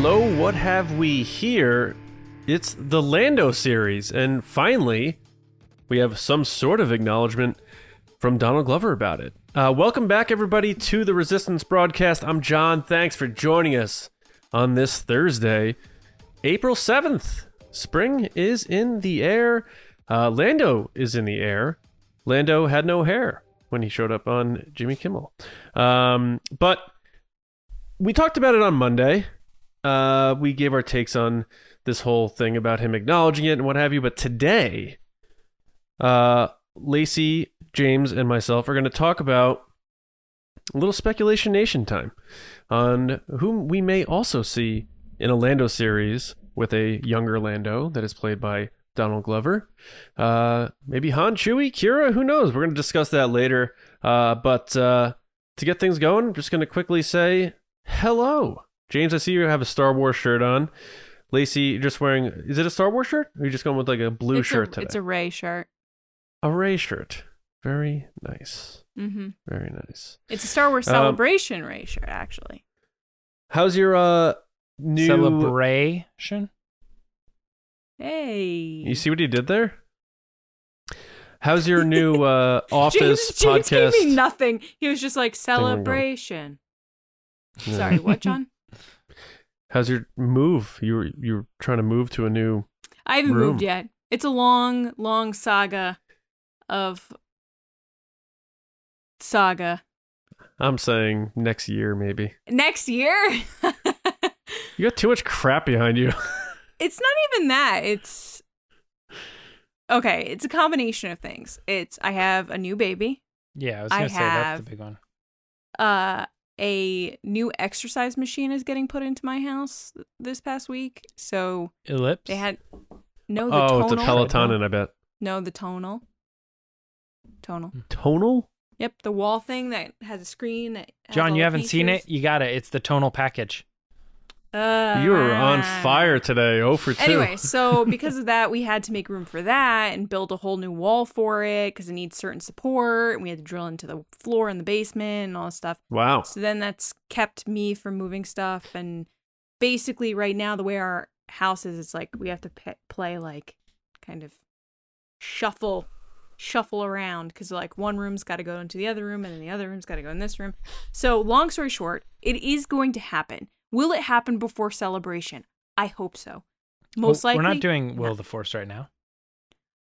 hello, what have we here? It's the Lando series, and finally, we have some sort of acknowledgement from Donald Glover about it. Uh, welcome back, everybody, to the Resistance broadcast. I'm John. Thanks for joining us on this Thursday, April 7th. Spring is in the air. Uh, Lando is in the air. Lando had no hair when he showed up on Jimmy Kimmel. Um, but we talked about it on Monday. Uh, we gave our takes on this whole thing about him acknowledging it and what have you. But today, uh, Lacey, James, and myself are going to talk about a little speculation nation time on whom we may also see in a Lando series with a younger Lando that is played by Donald Glover. Uh, maybe Han, Chewie, Qi'ra, who knows? We're going to discuss that later. Uh, but uh, to get things going, I'm just going to quickly say hello. James, I see you have a Star Wars shirt on. Lacey, you're just wearing, is it a Star Wars shirt? Or are you just going with like a blue it's shirt a, today? It's a Rey shirt. A Rey shirt. Very nice. hmm Very nice. It's a Star Wars Um, Celebration Rey shirt, actually. How's your uh new celebration. Hey. You see what he did there? How's your new uh office James, James podcast? gave me nothing. He was just like celebration. Yeah. Sorry, what, John? How's your move? You were you're trying to move to a new I haven't Room. moved yet. It's a long, long saga of saga. I'm saying next year maybe. Next year? You got too much crap behind you. it's not even that. It's okay. It's a combination of things. It's I have a new baby. Yeah, I was gonna say that's the big one. Uh, a new exercise machine is getting put into my house this past week. So Ellipse. they had no the oh, tonal. it's a Peloton and I bet. No, the tonal. Tonal. Tonal? Yep, the wall thing that has a screen. That has John, all you the haven't seen it. You got it. It's the tonal package. Uh, you were on fire today. Oh for two. Anyway, so because of that, we had to make room for that and build a whole new wall for it because it needs certain support. And we had to drill into the floor in the basement and all this stuff. Wow. So then that's kept me from moving stuff. And basically, right now, the way our house is, it's like we have to pe- play like kind of shuffle, shuffle around because like one room's got to go into the other room and then the other room's got to go in this room. So, long story short, it is going to happen. Will it happen before celebration? I hope so. Most Well, likely. We're not doing Will no. the Force right now.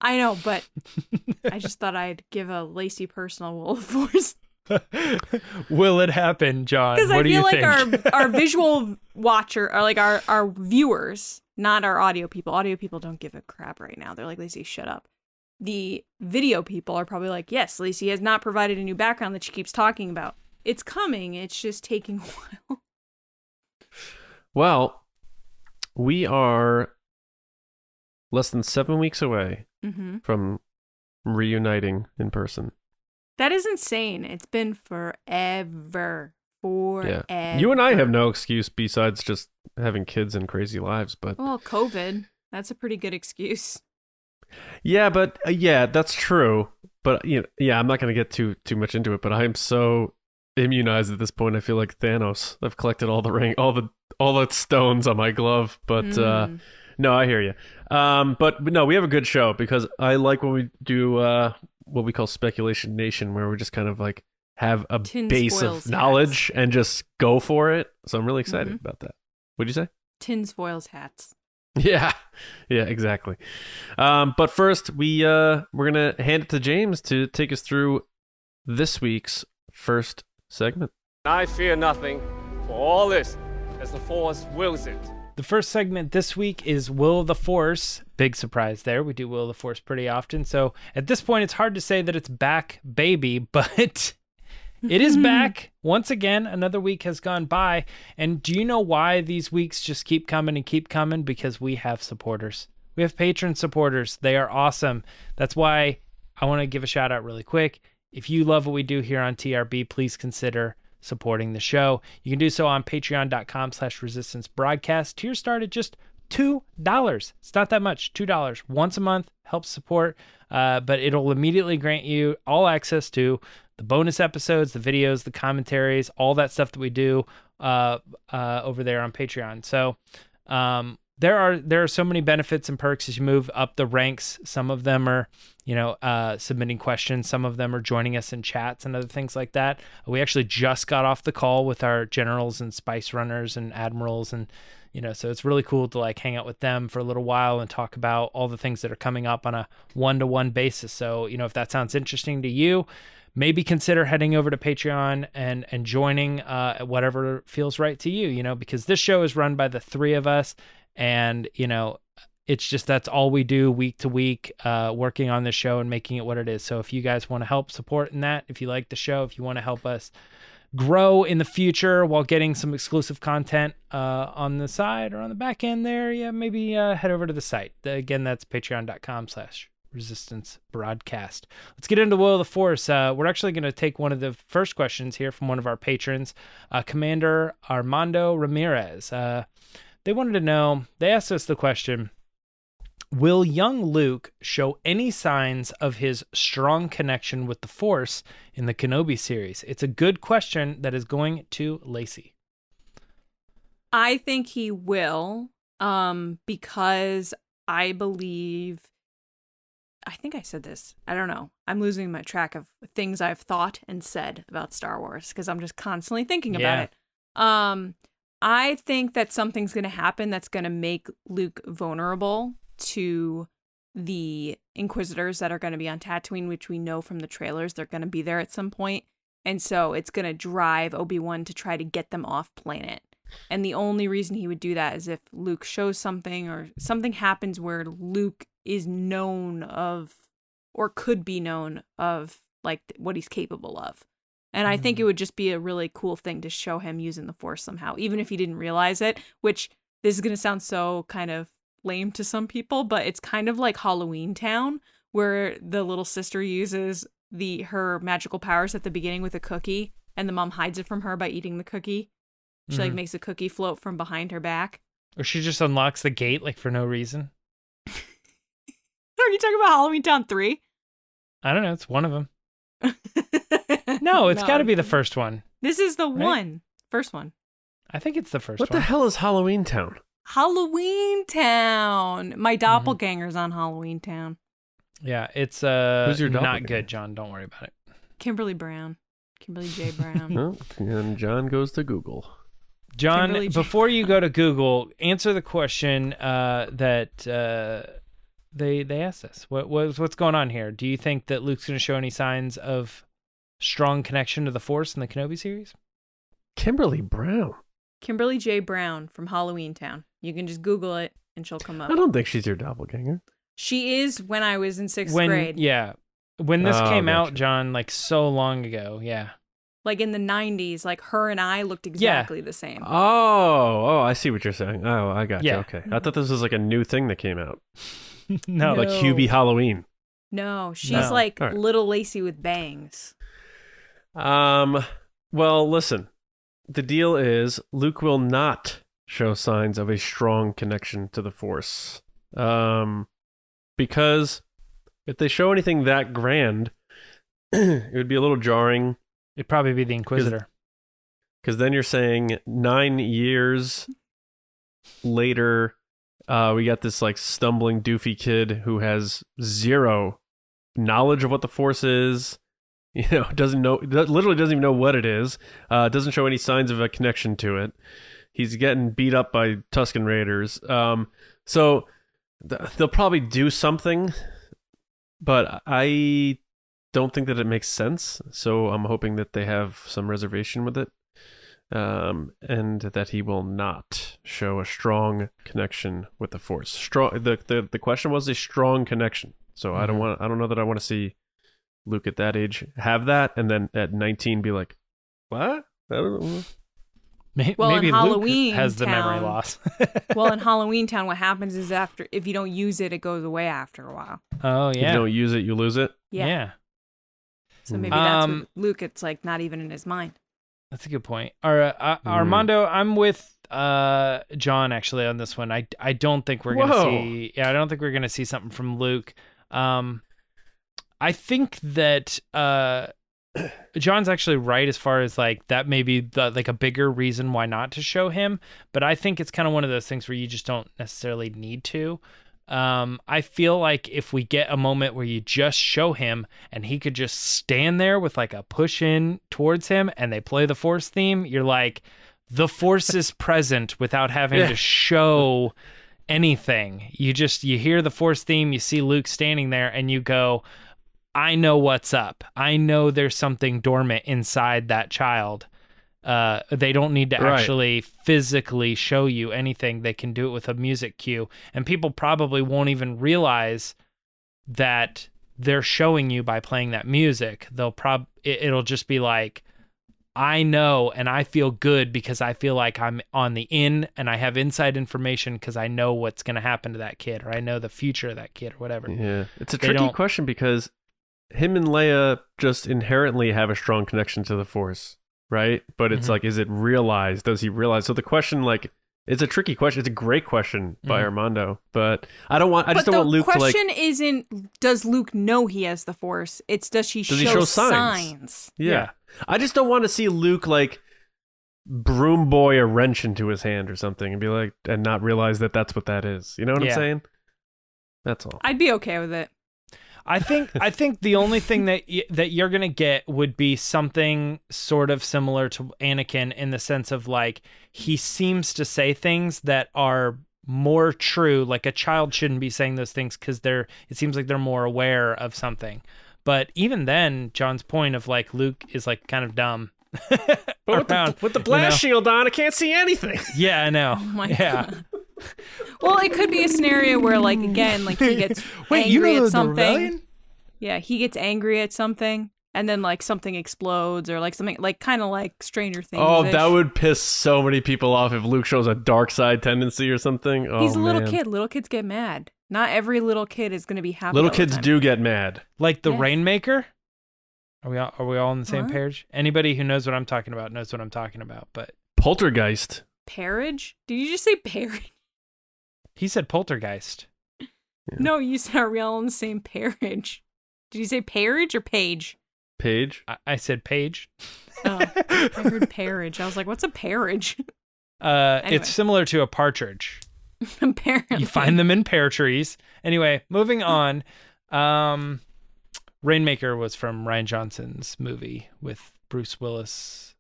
I know, but I just thought I'd give a Lacey personal Will of Force. Will it happen, John? because What I do feel you like think? our our visual watcher or like our our viewers, not our audio people. Audio people don't give a crap right now. They're like Lacey, shut up. The video people are probably like, yes, Lacey has not provided a new background that she keeps talking about. It's coming. It's just taking a while. Well, we are less than seven weeks away hmm from reuniting in person. That is insane. It's been forever, forever. Yeah. You and I have no excuse besides just having kids and crazy lives, but Well, COVID. That's a pretty good excuse. yeah, but uh, yeah, that's true. But you know, yeah, I'm not going to get too too much into it, but I'm so immunized at this point. I feel like Thanos. I've collected all the ring, all the all the stones on my glove, but uh Mm. No, I hear you. Um, but, but no, we have a good show because I like when we do uh, what we call speculation nation, where we just kind of like have a Tin base spoils of knowledge and just go for it. So I'm really excited Mhm. about that. What'd you say? tinfoils hats. Yeah, yeah, exactly. Um, but first, we uh, we're gonna hand it to James to take us through this week's first segment. I fear nothing, for all this, as the Force wills it. The first segment this week is Will of the Force. Big surprise there. We do Will of the Force pretty often. So at this point, it's hard to say that it's back, baby, but it is back. Once again, another week has gone by. And do you know why these weeks just keep coming and keep coming? Because we have supporters. We have patron supporters. They are awesome. That's why I want to give a shout out really quick. If you love what we do here on TRB, please consider supporting the show. You can do so on patreon.com slash resistance broadcast. Tiers start at just two dollars. It's not that much. Two dollars once a month helps support, uh, but it'll immediately grant you all access to the bonus episodes, the videos, the commentaries, all that stuff that we do uh, uh, over there on Patreon. So um, there are there are so many benefits and perks as you move up the ranks. Some of them are, you know, uh, submitting questions. Some of them are joining us in chats and other things like that. We actually just got off the call with our generals and spice runners and admirals, and you know, so it's really cool to like hang out with them for a little while and talk about all the things that are coming up on a one to one basis. So you know, if that sounds interesting to you. Maybe consider heading over to Patreon and and joining uh, whatever feels right to you. You know, because this show is run by the three of us, and you know it's just that's all we do week to week uh, working on the show and making it what it is. So if you guys want to help support in that if you like the show if you want to help us grow in the future while getting some exclusive content uh, on the side or on the back end there yeah maybe uh, head over to the site. Again that's patreon.com slash resistance broadcast. Let's get into will of the force. Uh, we're actually going to take one of the first questions here from one of our patrons uh, commander armando ramirez. Uh, they wanted to know, they asked us the question Will young Luke show any signs of his strong connection with the Force in the Kenobi series? It's a good question that is going to Lacey. I think he will, um, because I believe. I think I said this. I don't know. I'm losing my track of things I've thought and said about Star Wars because I'm just constantly thinking about Yeah. it. Um, I think that something's going to happen that's going to make Luke vulnerable to the Inquisitors that are going to be on Tatooine, which we know from the trailers they're going to be there at some point. And so it's going to drive Obi Wan to try to get them off planet. And the only reason he would do that is if Luke shows something or something happens where Luke is known of or could be known of like what he's capable of. And I think it would just be a really cool thing to show him using the force somehow, even if he didn't realize it, which this is going to sound so kind of lame to some people, but it's kind of like Halloween Town where the little sister uses the her magical powers at the beginning with a cookie and the mom hides it from her by eating the cookie. She like Mhm. makes a cookie float from behind her back. Or she just unlocks the gate like for no reason. Are you talking about Halloween Town 3? I don't know. It's one of them. No, it's got to be the first one. This is the Right? one. First one. I think it's the first What one. the hell is Halloween Town? Halloween Town. Mm-hmm. My doppelganger's on Halloween Town. Yeah, it's uh Who's your not doppelganger? good, John. Don't worry about it. Kimberly Brown. Kimberly J. Brown. Oh, and John goes to Google. John, Kimberly J. before you go to Google, answer the question uh, that uh, they they asked us. What was what's going on here? Do you think that Luke's going to show any signs of strong connection to the Force in the Kenobi series? Kimberly Brown. Kimberly J. Brown from Halloween Town. You can just Google it and she'll come up. I don't think she's your doppelganger. She is when I was in sixth when grade. yeah, when this Oh, came out, gotcha. John, like so long ago. Yeah, Like in the 90s, like her and I looked exactly the same. Oh, oh, I see what you're saying. Oh, I got you. Yeah. Okay. I thought this was like a new thing that came out. no, Like No. Hubie Halloween. No, she's No. like All right. little Lacey with bangs. Um, well, listen. The deal is Luke will not show signs of a strong connection to the Force. Um, because if they show anything that grand, it would be a little jarring it'd probably be the Inquisitor. because then you're saying nine years later, uh, we got this like stumbling doofy kid who has zero knowledge of what the Force is. You know, doesn't know, literally doesn't even know what it is. Uh, doesn't show any signs of a connection to it. He's getting beat up by Tuscan Raiders. Um, so th- they'll probably do something, but I don't think that it makes sense. So I'm hoping that they have some reservation with it um, and that he will not show a strong connection with the Force. Strong. The the, the question was a strong connection. So I don't Mhm. want. I don't know that I want to see Luke at that age have that, and then at 19 be like, "What? I don't know." May- Well, in Maybe Luke Halloween has the memory loss. Well, in Halloween Town, what happens is after if you don't use it, it goes away after a while. oh If you don't use it, you lose it. Yeah. yeah. So maybe that's Um, with Luke. It's like not even in his mind. That's a good point. Ar- uh, Hmm. Armando, I'm with uh John actually on this one. I I don't think we're gonna Whoa. see. Yeah, I don't think we're gonna see something from Luke. Um, I think that uh. John's actually right as far as like that may be the, like a bigger reason why not to show him, but I think it's kind of one of those things where you just don't necessarily need to. Um, I feel like if we get a moment where you just show him and he could just stand there with like a push in towards him and they play the force theme, you're like, the force is present without having Yeah. to show anything. You just you hear the force theme, you see Luke standing there and you go, I know what's up. I know there's something dormant inside that child. Uh, they don't need to Right. actually physically show you anything. They can do it with a music cue, and people probably won't even realize that they're showing you by playing that music. They'll prob it, it'll just be like, I know, and I feel good because I feel like I'm on the in, and I have inside information because I know what's going to happen to that kid, or I know the future of that kid, or whatever. Yeah, it's a They tricky don't- question because him and Leia just inherently have a strong connection to the Force, right? But it's Mhm. like, is it realized? Does he realize? So the question, like, it's a tricky question. It's a great question by Mhm. Armando, but I don't want. I just don't want Luke to like. question isn't does Luke know he has the Force? It's does he, Does show, he show signs? signs? Yeah. Yeah. I just don't want to see Luke like broom boy a wrench into his hand or something and be like, and not realize that that's what that is. You know what Yeah. I'm saying? That's all. I'd be okay with it. I think I think the only thing that y- that you're gonna get would be something sort of similar to Anakin in the sense of like he seems to say things that are more true. Like a child shouldn't be saying those things because they're it seems like they're more aware of something. But even then, John's point of like Luke is like kind of dumb. But with the, with the you blast know? shield on, I can't see anything. Yeah, I know. Oh my yeah. god. Well, it could be a scenario where, like, again, like he gets Wait, angry you know at the- the something. rebellion? Yeah, he gets angry at something, and then like something explodes, or like something like kind of like Stranger Things. Oh, that would piss so many people off if Luke shows a dark side tendency or something. Oh, He's a little man. kid. Little kids get mad. Not every little kid is going to be happy. Little all the kids time. do get mad. Like the Yeah. Rainmaker? Are we all, are we all on the same What? page? Anybody who knows what I'm talking about knows what I'm talking about. But Poltergeist. Parage? Did you just say parage? He said poltergeist. No, you said are we all on the same parage? Did you say parage or page? Page. I, I said page. Oh, I heard parage. I was like, what's a parage? Uh, Anyway. It's similar to a partridge. Apparently, You find them in pear trees. Anyway, moving on. Um, Rainmaker was from Rian Johnson's movie with Bruce Willis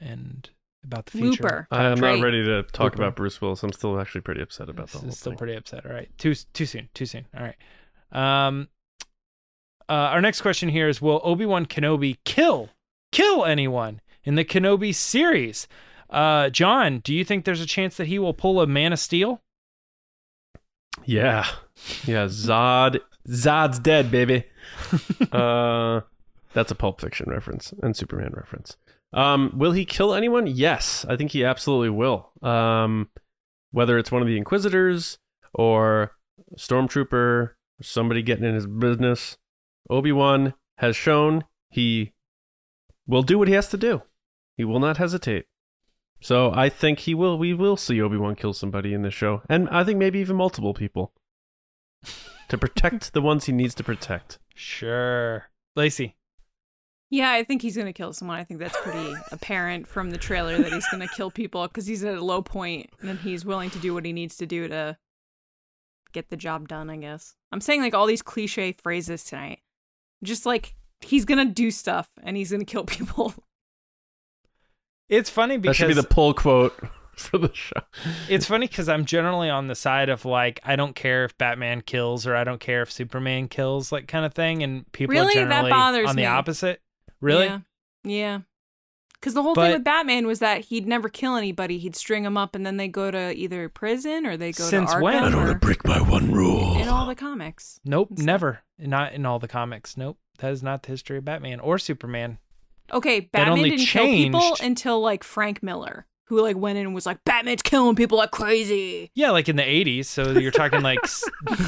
and about the future. Looper. I am Drake. not ready to talk Looper. about Bruce Willis. I'm still actually pretty upset about the This whole is still thing. pretty upset. All right, too too soon. Too soon. All right. Um, uh, our next question here is: Will Obi Wan Kenobi kill kill anyone in the Kenobi series? Uh, John, do you think there's a chance that he will pull a Man of Steel? Yeah. Yeah, Zod Zod's dead, baby. uh that's a Pulp Fiction reference and Superman reference. Um will he kill anyone? Yes, I think he absolutely will. Um whether it's one of the inquisitors or stormtrooper somebody getting in his business, Obi-Wan has shown he will do what he has to do. He will not hesitate. So I think he will we will see Obi-Wan kill somebody in this show. And I think maybe even multiple people to protect the ones he needs to protect. Sure, Lacey. Yeah, I think he's going to kill someone. I think that's pretty apparent from the trailer that he's going to kill people because he's at a low point and he's willing to do what he needs to do to get the job done, I guess. I'm saying like all these cliche phrases tonight. Just like he's going to do stuff and he's going to kill people. It's funny That because should be the pull quote for the show. it's funny because I'm generally on the side of like I don't care if Batman kills or I don't care if Superman kills, like kind of thing, and people Really? are That generally bothers on the me. opposite. Really? Yeah. Yeah. Because the whole But- thing with Batman was that he'd never kill anybody. He'd string them up and then they go to either prison or they go Since to Arkham. Since when? I don't or- break my one rule. in all the comics. Nope, and never. Not in all the comics. Nope, that is not the history of Batman or Superman. Okay, Batman only didn't kill people until like Frank Miller, who like went in and was like, Batman's killing people like crazy. Yeah, like in the '80s. So you're talking like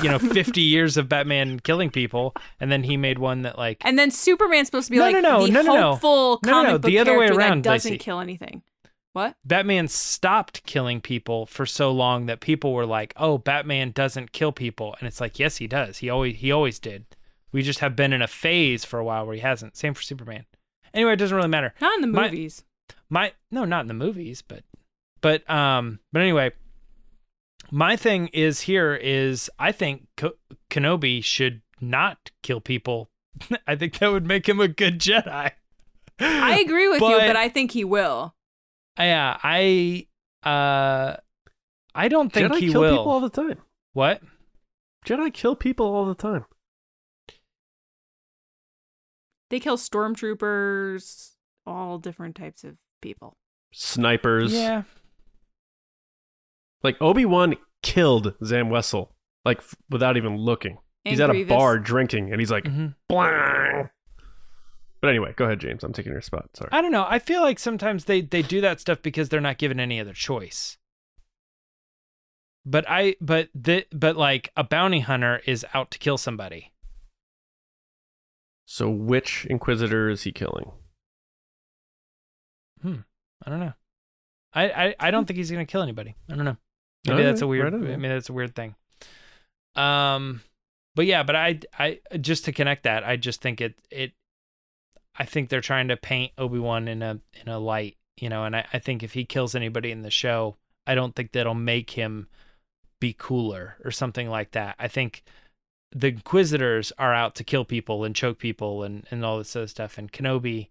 you know 50 years of Batman killing people, and then he made one that like And then Superman's supposed to be No, like no, no, the no, no, no. hopeful No, no, comic no, book the other way around, that doesn't kill anything. What? Batman stopped killing people for so long that people were like, "Oh, Batman doesn't kill people," and it's like, yes, he does. He always he always did. We just have been in a phase for a while where he hasn't. Same for Superman. Anyway, it doesn't really matter. Not in the movies. My no, not in the movies, but but um, but anyway, my thing is here is I think Ko- Kenobi should not kill people. I think that would make him a good Jedi. I agree with you, But- but I think he will. Yeah, I uh, I don't think Jedi he kill will. people all the time. what? Jedi kill people all the time. They kill stormtroopers, all different types of people. Snipers. Yeah, Like Obi Wan killed Zam Wesell, like f- without even looking. he's And at Grievous. a bar drinking, and he's like, Mhm. "Blang." But anyway, go ahead, James. I'm taking your spot. Sorry. I don't know. I feel like sometimes they they do that stuff because they're not given any other choice. But I but the but like a bounty hunter is out to kill somebody. So which Inquisitor is he killing? I don't know. I I, I don't think he's gonna kill anybody. I don't know. Maybe that's a weird. right on, I mean, that's a weird thing. Um, but yeah, but I I just to connect that, I just think it it. I think they're trying to paint Obi Wan in a in a light, you know, and I, I think if he kills anybody in the show, I don't think that'll make him be cooler or something like that. I think the Inquisitors are out to kill people and choke people and and all this other stuff, and Kenobi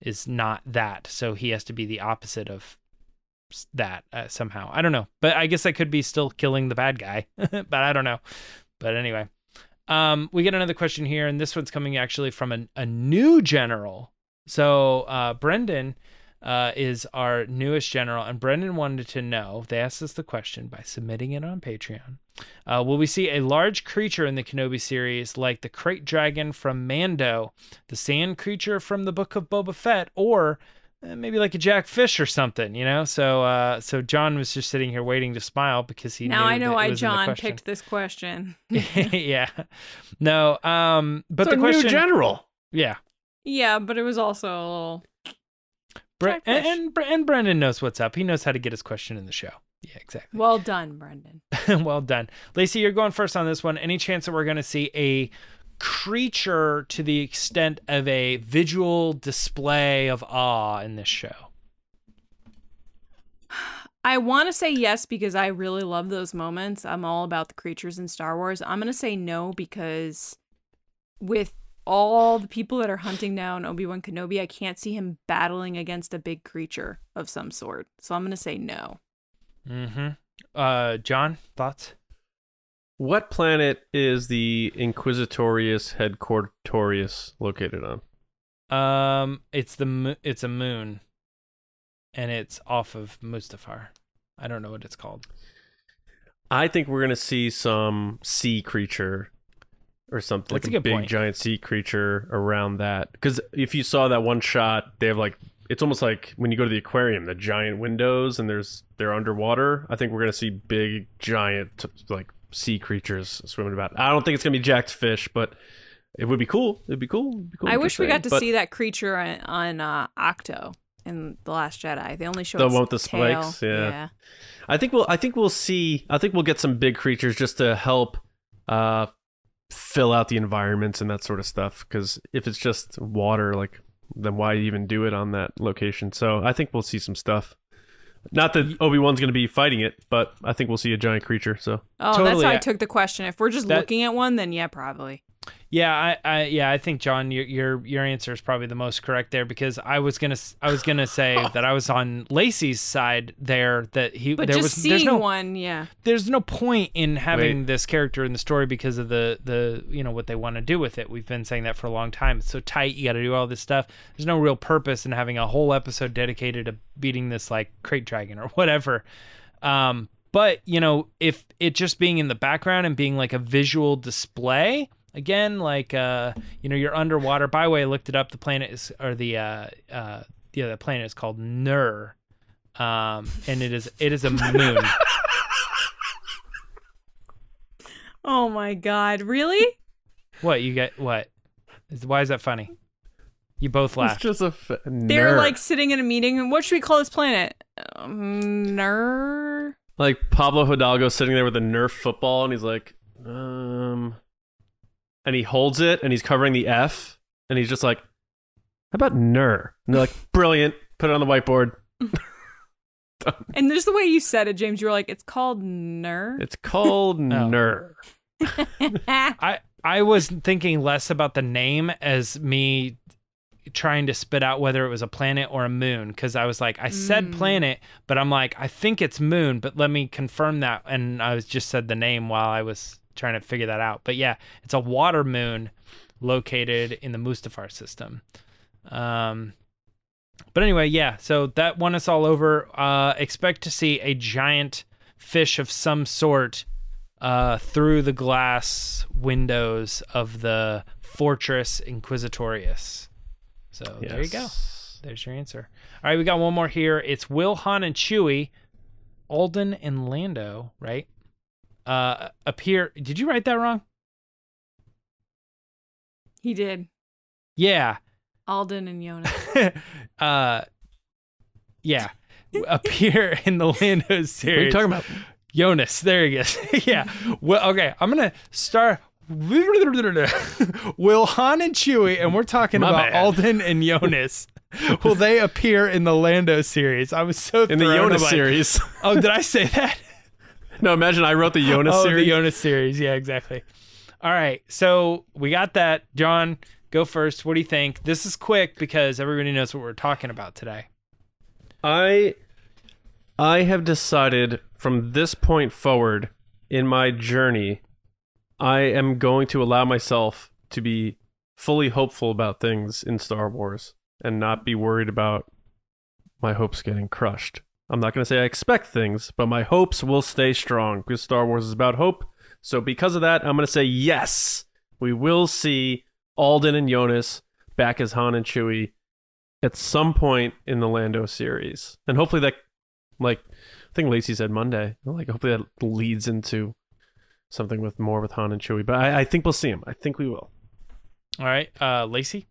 is not that, so he has to be the opposite of that uh, somehow. I don't know, but I guess I could be still killing the bad guy, but I don't know. But anyway, um, we get another question here, and this one's coming actually from a, a new general. So uh, Brendan uh, is our newest general, and Brendan wanted to know. They asked us the question by submitting it on Patreon. Uh, will we see a large creature in the Kenobi series, like the Krayt Dragon from Mando, the Sand Creature from the Book of Boba Fett, or uh, maybe like a Jack Fish or something? You know. So, uh, so John was just sitting here waiting to smile because he now knew I know why was in the John picked this question. yeah. No. Um. But It's the a question. new general. yeah. yeah, but it was also a little. Bre- and, and and Brendan knows what's up. He knows how to get his question in the show. Yeah, exactly. Well done, Brendan. well done. Lacey, you're going first on this one. Any chance that we're going to see a creature to the extent of a visual display of awe in this show? I want to say yes because I really love those moments. I'm all about the creatures in Star Wars. I'm going to say no because with all the people that are hunting down Obi-Wan Kenobi, I can't see him battling against a big creature of some sort. So I'm going to say no. Mm-hmm. Uh, John, thoughts? What planet is the Inquisitorius Headquartorius located on? Um, it's the mo- it's a moon, and it's off of Mustafar. I don't know what it's called. I think we're gonna see some sea creature or something That's like a a, big point. giant sea creature around that. Because if you saw that one shot, they have like it's almost like when you go to the aquarium, the giant windows and there's they're underwater. I think we're gonna see big giant like sea creatures swimming about. I don't think it's gonna be jacked fish, but it would be cool. It'd be cool. It'd be cool I wish we got to but see that creature on, on uh, Ahch-To in The Last Jedi. They only showed The its one with the tail. spikes? Yeah. I think we'll I think we'll see I think we'll get some big creatures just to help uh fill out the environments and that sort of stuff cuz if it's just water like then why even do it on that location. So I think we'll see some stuff. Not that Obi-Wan's going to be fighting it, but I think we'll see a giant creature, so Oh, that's how I I- took the question. If we're just That- looking at one, then yeah, probably. Yeah, I, I yeah, I think John, your your your answer is probably the most correct there because I was gonna s- I was gonna say that I was on Lacey's side there that he But there just was there's seeing no one, yeah. there's no point in having Wait. this character in the story because of the the you know what they want to do with it. We've been saying that for a long time. It's so tight. You got to do all this stuff. There's no real purpose in having a whole episode dedicated to beating this like krayt dragon or whatever. Um, but you know, if it just being in the background and being like a visual display, again, like uh, you know, you're underwater. By the way, I looked it up. The planet is or the uh, uh, yeah, the planet is called Nur, um, and it is it is a moon. Oh my god, really? What you get? What? Is- Why is that funny? You both laugh. it's just a f- They're like sitting in a meeting and what should we call this planet? Um, ner. Like Pablo Hidalgo sitting there with a Nerf football, and he's like, um, and he holds it, and he's covering the F, and he's just like, how about Ner? And they're like, brilliant. Put it on the whiteboard. And just the way you said it, James, you were like, it's called ner. It's called Ner. I I was thinking less about the name as me trying to spit out whether it was a planet or a moon because I was like I said Mm. planet but I'm like I think it's moon but let me confirm that and I was just said the name while I was trying to figure that out but yeah it's a water moon located in the Mustafar system um but anyway yeah so that won us all over uh expect to see a giant fish of some sort uh, through the glass windows of the Fortress Inquisitorius. So there you go. There's your answer. All right, we got one more here. It's Will, Han, and Chewie, Alden, and Lando, right? Uh, appear. Did you write that wrong? he did. Yeah. Alden and Joonas. uh, yeah. appear in the Lando series. What are you talking about? Joonas. There he is. yeah. Well, okay. I'm gonna start. Will Han and Chewie, and we're talking My about bad. Alden and Joonas. Will they appear in the Lando series? I was so In the. Jonas series. Oh, did I say that? No, imagine I wrote the oh, Jonas oh, series. the Jonas series. Yeah, exactly. All right. So we got that. John, go first. What do you think? This is quick because everybody knows what we're talking about today. I I have decided from this point forward in my journey, I am going to allow myself to be fully hopeful about things in Star Wars and not be worried about my hopes getting crushed. I'm not going to say I expect things, but my hopes will stay strong because Star Wars is about hope. So because of that, I'm going to say yes. We will see Alden and Joonas back as Han and Chewie at some point in the Lando series, and hopefully that, like, I think Lacey said Monday, like hopefully that leads into something with more with Han and Chewie. But I, I think we'll see him. I think we will. All right. Uh, Lacey?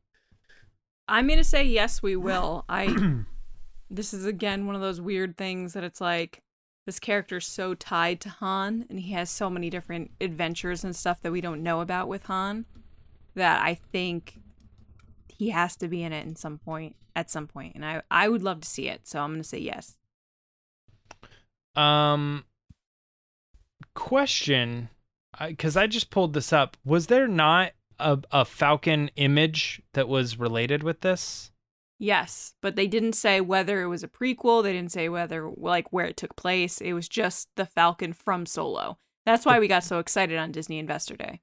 I'm gonna say yes, we will. I. this is again one of those weird things that it's like this character's so tied to Han, and he has so many different adventures and stuff that we don't know about with Han, that I think he has to be in it in some point at some point, and I I would love to see it. So I'm gonna say yes. Um, question, because I just pulled this up. Was there not a, a Falcon image that was related with this? Yes, but they didn't say whether it was a prequel. They didn't say whether like where it took place. It was just the Falcon from Solo. That's why we got so excited on Disney Investor Day.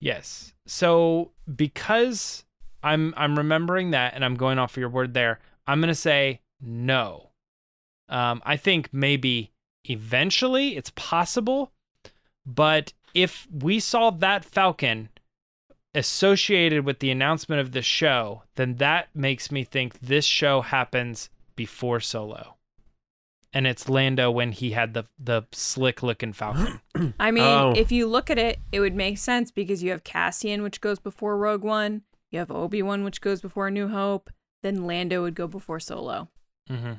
Yes. So because I'm I'm remembering that and I'm going off of your word there, I'm gonna say no. Um, I think maybe eventually it's possible, but if we saw that Falcon associated with the announcement of the show, then that makes me think this show happens before Solo. And it's Lando when he had the the slick looking Falcon. I mean, Oh. if you look at it, it would make sense because you have Cassian, which goes before Rogue One. You have Obi Wan, which goes before New Hope. Then Lando would go before Solo. hmm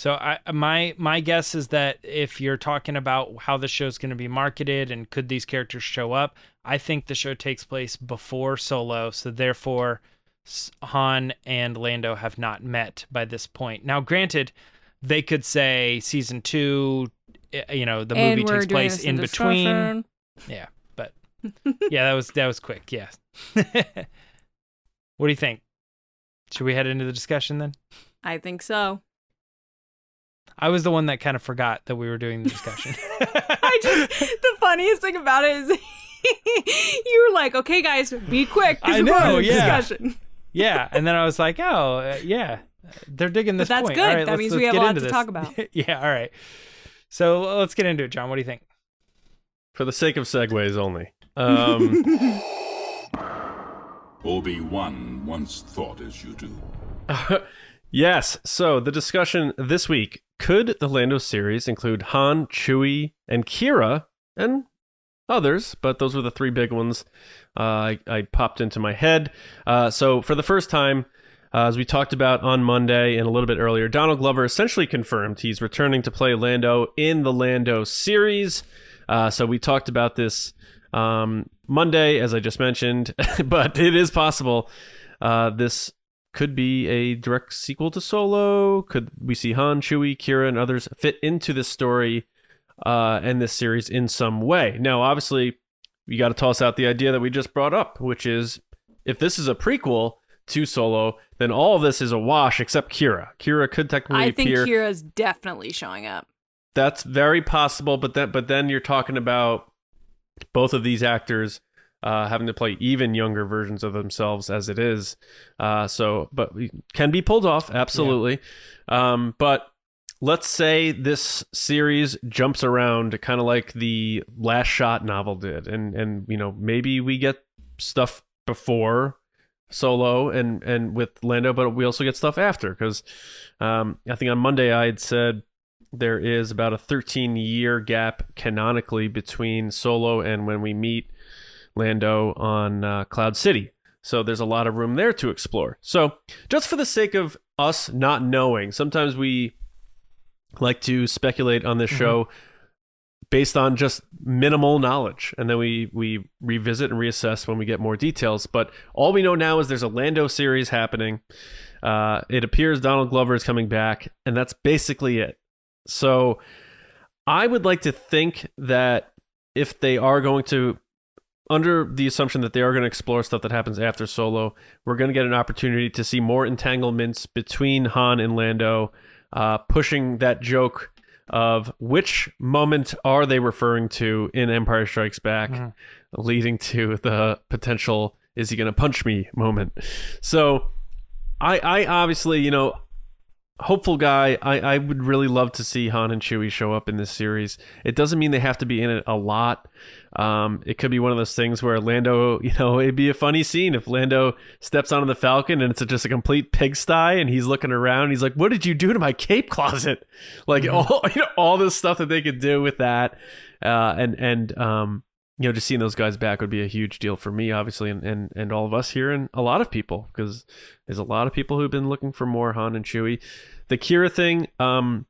So I my my guess is that if you're talking about how the show's going to be marketed and could these characters show up, I think the show takes place before Solo, so therefore Han and Lando have not met by this point. Now, granted, they could say season two, you know, the and movie takes place in between. Yeah, but yeah, that was that was quick. Yeah. what do you think? Should we head into the discussion then? I think so. I was the one that kind of forgot that we were doing the discussion. I just the funniest thing about it is you were like, "Okay, guys, be quick." I we're know, yeah. Discussion. yeah, and then I was like, oh, uh, yeah, they're digging this that's point. good. All right, That let's- means let's we have a get lot to this. talk about. yeah, all right. So let's get into it, John. What do you think? For the sake of segues only. Um, Obi-Wan once thought as you do. yes. So the discussion this week could the Lando series include Han, Chewie, and Qi'ra, and others, but those were the three big ones uh, I, I popped into my head. Uh, so for the first time, Uh, as we talked about on Monday and a little bit earlier, Donald Glover essentially confirmed he's returning to play Lando in the Lando series. Uh, so we talked about this um, Monday, as I just mentioned, but it is possible uh, this could be a direct sequel to Solo. Could we see Han, Chewie, Qi'ra, and others fit into this story uh, and this series in some way? Now, obviously, you got to toss out the idea that we just brought up, which is if this is a prequel to Solo, then all of this is a wash except Qi'ra. Qi'ra could technically appear. I think appear. Qi'ra's definitely showing up. That's very possible, but then but then you're talking about both of these actors uh, having to play even younger versions of themselves as it is. Uh, so, but we can be pulled off absolutely. Um, but let's say this series jumps around, kind of like the Last Shot novel did, and and you know maybe we get stuff before Solo and and with Lando, but we also get stuff after because um, I think on Monday I had said there is about a 13 year gap canonically between Solo and when we meet Lando on uh, Cloud City. So there's a lot of room there to explore. So just for the sake of us not knowing, sometimes we like to speculate on this show based on just minimal knowledge and then we we revisit and reassess when we get more details but all we know now is there's a lando series happening uh, it appears donald glover is coming back and that's basically it so i would like to think that if they are going to under the assumption that they are going to explore stuff that happens after solo we're going to get an opportunity to see more entanglements between han and lando uh, pushing that joke of which moment are they referring to in Empire Strikes Back, Mhm. leading to the potential "is he going to punch me" moment. So, I, I obviously, you know, hopeful guy. I, I would really love to see Han and Chewie show up in this series. It doesn't mean they have to be in it a lot. Um, it could be one of those things where Lando, you know, it'd be a funny scene if Lando steps onto the Falcon and it's just a complete pigsty and he's looking around. he's like, "What did you do to my cape closet?" Like all you know, all this stuff that they could do with that, uh, and and um, you know, just seeing those guys back would be a huge deal for me, obviously, and and, and all of us here, and a lot of people, because there's a lot of people who've been looking for more Han and Chewie. The Qi'ra thing, um,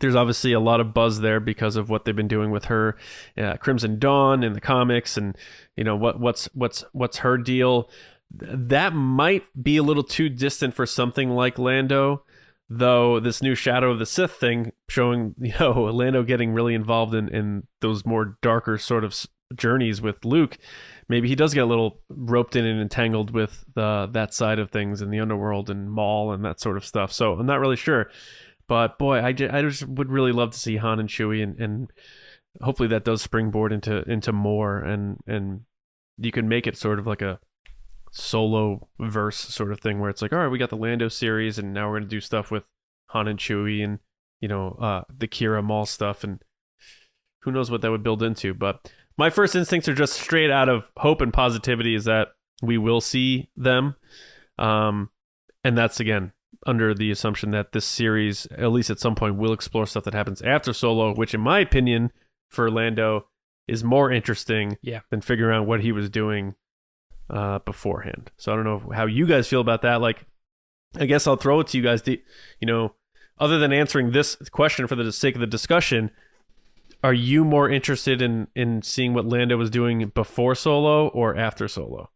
there's obviously a lot of buzz there because of what they've been doing with her, uh, Crimson Dawn in the comics, and you know what what's what's what's her deal. That might be a little too distant for something like Lando, though. This new Shadow of the Sith thing showing you know Lando getting really involved in in those more darker sort of journeys with Luke. Maybe he does get a little roped in and entangled with the that side of things in the underworld and Maul and that sort of stuff. So I'm not really sure. But boy, I, ju- I just would really love to see Han and Chewie, and, and hopefully that does springboard into into more, and and you can make it sort of like a solo verse sort of thing where it's like, all right, we got the Lando series, and now we're gonna do stuff with Han and Chewie, and you know uh, the Qi'ra Maul stuff, and who knows what that would build into. But my first instincts are just straight out of hope and positivity is that we will see them, um, and that's again under the assumption that this series, at least at some point, will explore stuff that happens after Solo, which, in my opinion, for Lando, is more interesting Yeah. than figuring out what he was doing uh, beforehand. So I don't know how you guys feel about that. Like, I guess I'll throw it to you guys. Do, you know, other than answering this question for the sake of the discussion, are you more interested in in seeing what Lando was doing before Solo or after Solo?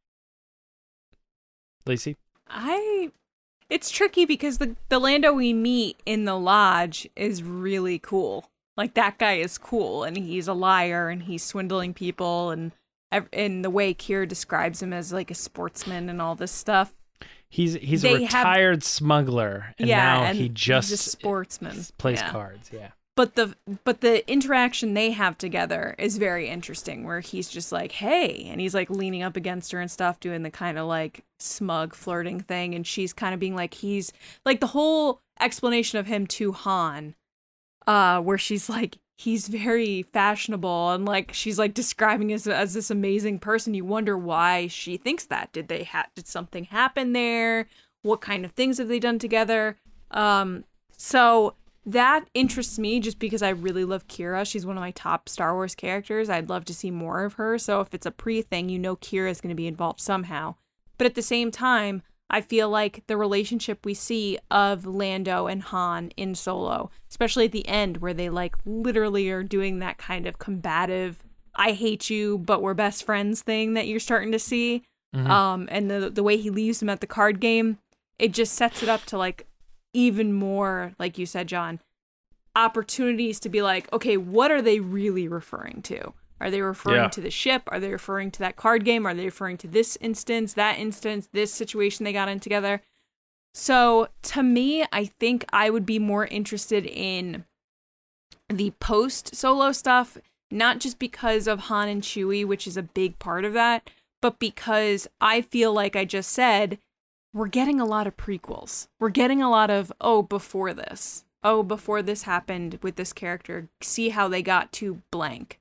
Lacey? I it's tricky because the the Lando we meet in the lodge is really cool. Like that guy is cool and he's a liar and he's swindling people and ev- and the way Qi'ra describes him as like a sportsman and all this stuff. He's he's They a have- retired smuggler, and yeah, now and he just he's a sportsman. plays Yeah. cards. Yeah, but the but the interaction they have together is very interesting where he's just like hey and he's like leaning up against her and stuff doing the kind of like smug flirting thing and she's kind of being like he's like the whole explanation of him to Han uh where she's like he's very fashionable and like she's like describing as as this amazing person. You wonder why she thinks that. Did they ha- did something happen there? What kind of things have they done together? Um so that interests me just because I really love Qi'ra. She's one of my top Star Wars characters. I'd love to see more of her. So if it's a pre thing, you know Qi'ra is going to be involved somehow. But at the same time, I feel like the relationship we see of Lando and Han in Solo, especially at the end where they like literally are doing that kind of combative I hate you but we're best friends thing that you're starting to see. Mhm. Um and the the way he leaves him at the card game, it just sets it up to like even more like you said John, opportunities to be like, okay, what are they really referring to? Are they referring Yeah. to the ship? Are they referring to that card game? Are they referring to this instance, that instance, this situation they got in together? So to me, I think I would be more interested in the post solo stuff, not just because of Han and Chewie, which is a big part of that, but because I feel like I just said, we're getting a lot of prequels. We're getting a lot of, oh, before this. Oh, before this happened with this character, see how they got to blank.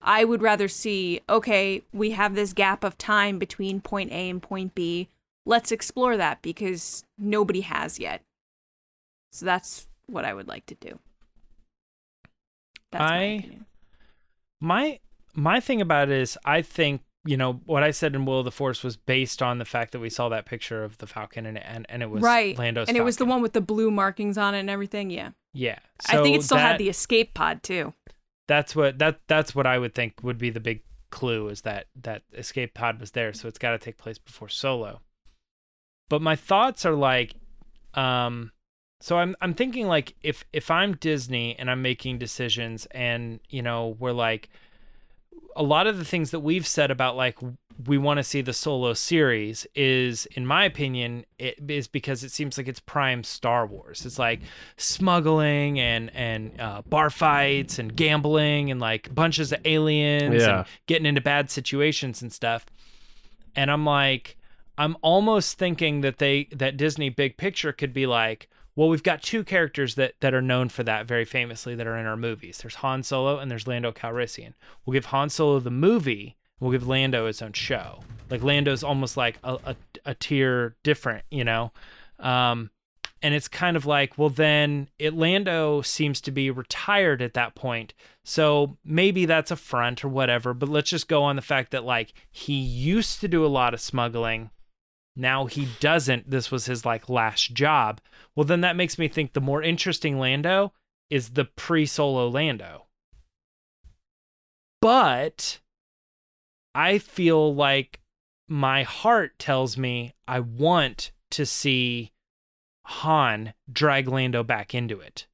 I would rather see, okay, we have this gap of time between point A and point B. Let's explore that because nobody has yet. So that's what I would like to do. That's my I- opinion. My my thing about it is I think, you know, what I said in Will of the Force was based on the fact that we saw that picture of the Falcon and and, and it was right. Lando's and it was the one with the blue markings on it and everything. Yeah. Yeah. I think it still that- had the escape pod too. that's what that that's what I would think would be the big clue is that that escape pod was there, so it's got to take place before Solo. But my thoughts are like, um, so I'm I'm thinking like if if I'm Disney and I'm making decisions and you know we're like a lot of the things that we've said about like we want to see the solo series is in my opinion it is because it seems like it's prime star wars it's like smuggling and and uh, bar fights and gambling and like bunches of aliens Yeah. and getting into bad situations and stuff and i'm like i'm almost thinking that they that disney big picture could be like well we've got two characters that that are known for that very famously that are in our movies. There's han solo and there's lando calrissian. We'll give han solo the movie we'll give lando his own show. Like lando's almost like a, a, a tier different you know? Um and it's kind of like well then it lando seems to be retired at that point. So maybe that's a front or whatever but let's just go on the fact that like he used to do a lot of smuggling now he doesn't this was his like last job. Well then that makes me think the more interesting lando is the pre-solo lando. But i feel like my heart tells me i want to see han drag lando back into it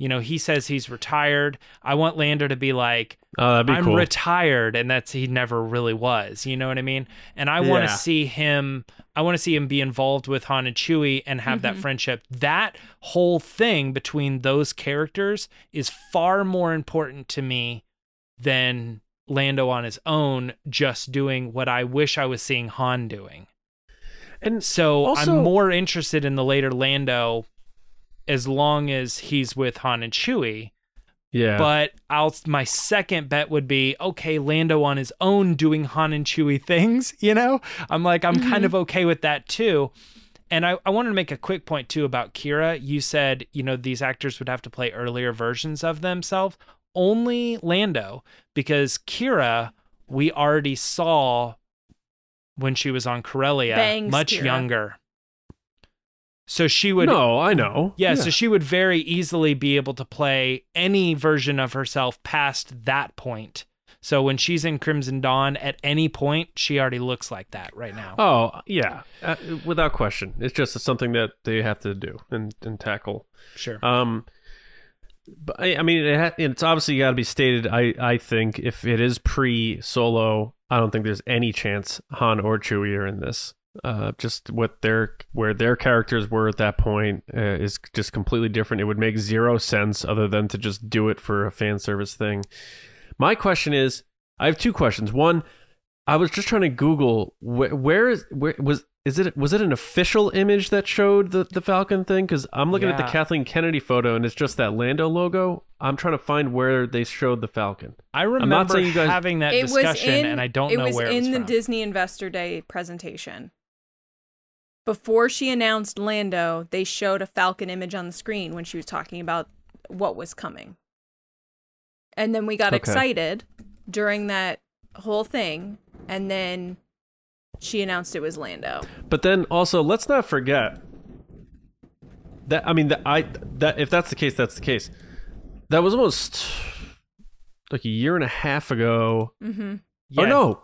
you know he says he's retired i want lando to be like Oh, that'd be I'm cool. retired, and that's he never really was. You know what I mean? And I want to Yeah. see him. I want to see him be involved with Han and Chewie and have that Mhm. friendship. That whole thing between those characters is far more important to me than Lando on his own, just doing what I wish I was seeing Han doing. and So Also- I'm more interested in the later Lando, as long as he's with Han and Chewie. yeah, But I'll my second bet would be okay, Lando on his own doing Han and Chewie things, you know? I'm like, I'm kind of mm-hmm. okay with that too. And I, I wanted to make a quick point too about Qi'ra. You said, you know, these actors would have to play earlier versions of themselves. Only Lando, because Qi'ra, we already saw when she was on Corellia, Bangs much Qi'ra. younger. So she would no, I know. yeah, so she would very easily be able to play any version of herself past that point. So when she's in Crimson Dawn, at any point, she already looks like that right now. Oh yeah, uh, without question. It's just something that they have to do and, and tackle. Sure. Um, but I, I mean, it ha- it's obviously got to be stated. I I think if it is pre Solo, I don't think there's any chance Han or Chewie are in this. Uh, just what their where their characters were at that point uh, is just completely different. It would make zero sense other than to just do it for a fan service thing. My question is, I have two questions. One, I was just trying to Google where, where is where was is it was it an official image that showed the the Falcon thing? Because I'm looking at the Kathleen Kennedy photo and it's just that Lando logo. I'm trying to find where they showed the Falcon. I remember saying you guys- having that it discussion, in, and I don't it know where it was in the from. Disney Investor Day presentation. Before she announced Lando, they showed a Falcon image on the screen when she was talking about what was coming. And then we got Okay. excited during that whole thing, and then she announced it was Lando. But then also, let's not forget that. I mean, that I that if that's the case, that's the case. That was almost like a year and a half ago. Mm-hmm. Oh no,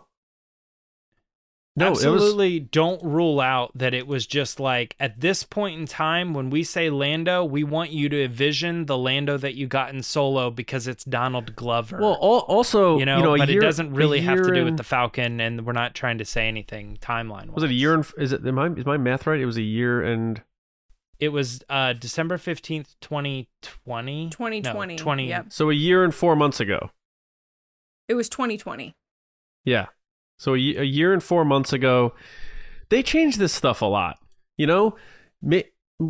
no, it was absolutely don't rule out that it was just like at this point in time when we say Lando, we want you to envision the Lando that you got in Solo because it's Donald Glover. well. al- Also, you know, a but year- it doesn't really have to do with the Falcon, and we're not trying to say anything timeline. Was it a year and is it am I is my math right? It was a year and It was uh December fifteenth, twenty twenty. 2020, twenty. yep. so a year and four months ago. It was 2020. Yeah. So a, a year and four months ago, they changed this stuff a lot. You know, but,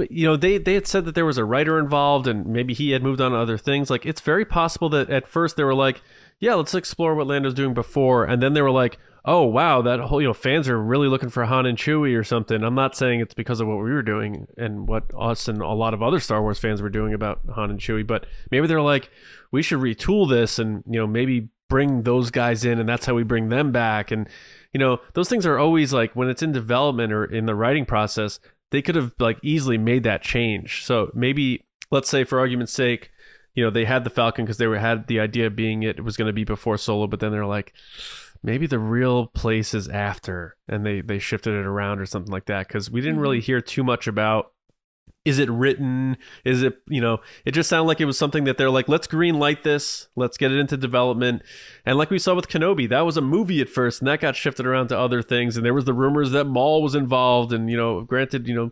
you know they they had said that there was a writer involved and maybe he had moved on to other things. Like it's very possible that at first they were like, yeah, let's explore what Lando's doing before, and then they were like, oh wow, that whole you know fans are really looking for Han and Chewie or something. I'm not saying it's because of what we were doing and what us and a lot of other Star Wars fans were doing about Han and Chewie, but maybe they're like, we should retool this and you know maybe bring those guys in and that's how we bring them back. And you know those things are always like when it's in development or in the writing process they could have like easily made that change. So maybe let's say for argument's sake you know they had the falcon because they were had the idea being it was going to be before solo but then they're like maybe the real place is after and they they shifted it around or something like that because we didn't really mm-hmm. hear too much about is it written? Is it you know it just sounded like it was something that they're like let's green light this let's get it into development. And like we saw with kenobi that was a movie at first and that got shifted around to other things and there was the rumors that maul was involved and you know granted you know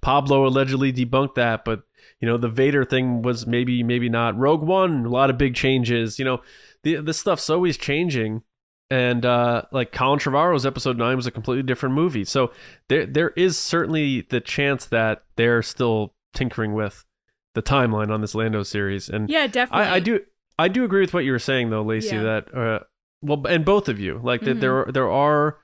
pablo allegedly debunked that but you know the vader thing was maybe maybe not. Rogue one a lot of big changes you know. The, this stuff's always changing and uh, like Colin Trevorrow's episode nine was a completely different movie. So there there is certainly the chance that they're still tinkering with the timeline on this Lando series. And Yeah, definitely. I, I do I do agree with what you were saying though, Lacey. Yeah. That uh, well, and both of you like that Mhm. there there are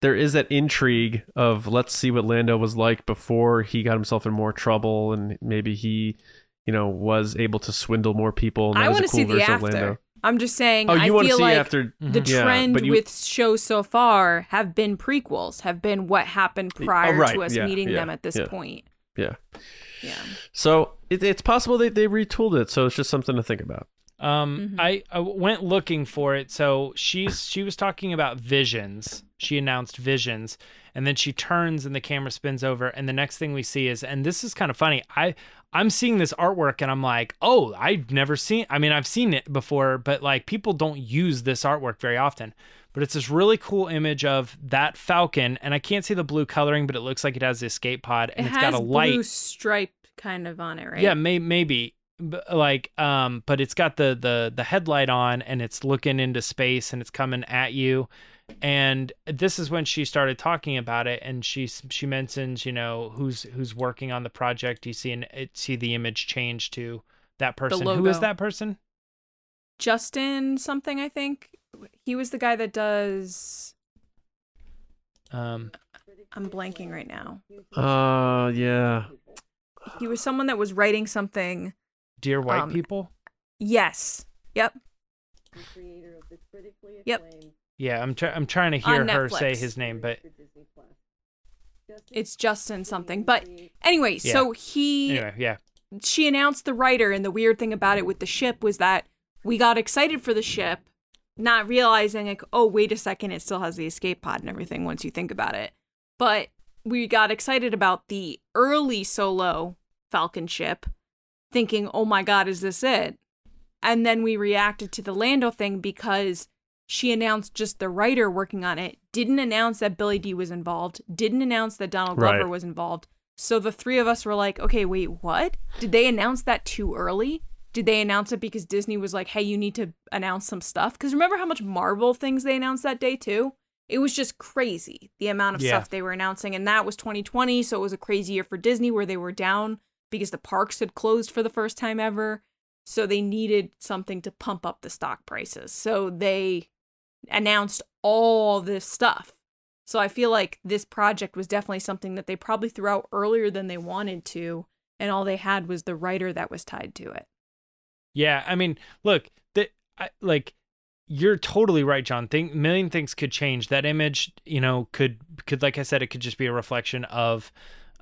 there is that intrigue of let's see what Lando was like before he got himself in more trouble and maybe he you know was able to swindle more people. And that I was a want to cool see the version of after. I'm just saying. Oh, I you want to feel see like after the Mhm. Yeah, trend you- with shows so far have been prequels, have been what happened prior Oh, right, to us yeah, meeting yeah, them at this point. Yeah. Yeah. So it, it's possible they, they retooled it. So it's just something to think about. Um, Mhm. I, I went looking for it. So she's she was talking about visions. She announced visions, and then she turns and the camera spins over, and the next thing we see is, and this is kind of funny. I I'm seeing this artwork, and I'm like, oh, I've never seen. I mean, I've seen it before, but like people don't use this artwork very often. But it's this really cool image of that falcon, and I can't see the blue coloring, but it looks like it has the escape pod, and it has got a light. blue stripe kind of on it, right? Yeah, may- maybe like um but it's got the the the headlight on and it's looking into space and it's coming at you and this is when she started talking about it and she she mentions you know who's who's working on the project you see an it, see the image change to that person who is that person Justin something, I think. He was the guy that does. um I'm blanking right now. Uh, yeah. He was someone that was writing something. Dear white Um, people Yes. Yep. Yep. yeah i'm try- i'm trying to hear her say his name but It's Justin something. But anyway, so he anyway yeah she announced the writer and the weird thing about it with the ship was that we got excited for the ship not realizing like oh wait a second it still has the escape pod and everything once you think about it but we got excited about the early solo falcon ship thinking oh my god is this it and then we reacted to the lando thing because she announced just the writer working on it didn't announce that billy dee was involved didn't announce that donald glover Right. was involved so the three of us were like, okay, wait, what? Did they announce that too early? Did they announce it because Disney was like, hey, you need to announce some stuff? Because remember how much Marvel things they announced that day too? It was just crazy the amount of Yeah. stuff they were announcing. And that was 2020. So it was a crazy year for Disney where they were down because the parks had closed for the first time ever. So they needed something to pump up the stock prices. So they announced all this stuff. So I feel like this project was definitely something that they probably threw out earlier than they wanted to, and all they had was the writer that was tied to it. Yeah, I mean, look, the I, like you're totally right, John. Think million things could change. That image, you know, could could like I said, it could just be a reflection of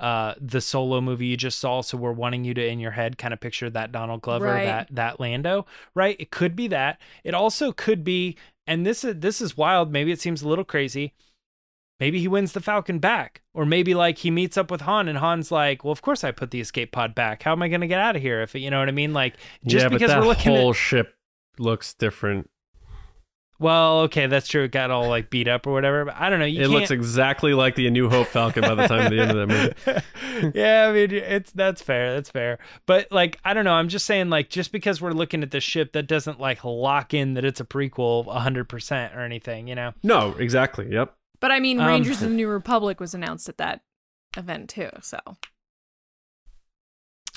uh the solo movie you just saw. So we're wanting you to in your head kind of picture that Donald Glover, Right. that that Lando, right? It could be that. It also could be, and this is this is wild. Maybe it seems a little crazy. Maybe he wins the Falcon back, or maybe like he meets up with Han, and Han's like, "Well, of course I put the escape pod back. How am I going to get out of here? If you know what I mean? Like, just yeah, because but that we're looking whole at ship looks different. Well, okay, that's true. It got all like beat up or whatever. But I don't know. You it can't... looks exactly like the A New Hope Falcon by the time of the end of that movie. yeah, I mean, it's that's fair. That's fair. But like, I don't know. I'm just saying, like, just because we're looking at the ship, that doesn't like lock in that it's a prequel 100 percent or anything. You know? No, exactly. Yep. But I mean, Um, Rangers of the New Republic was announced at that event too. So,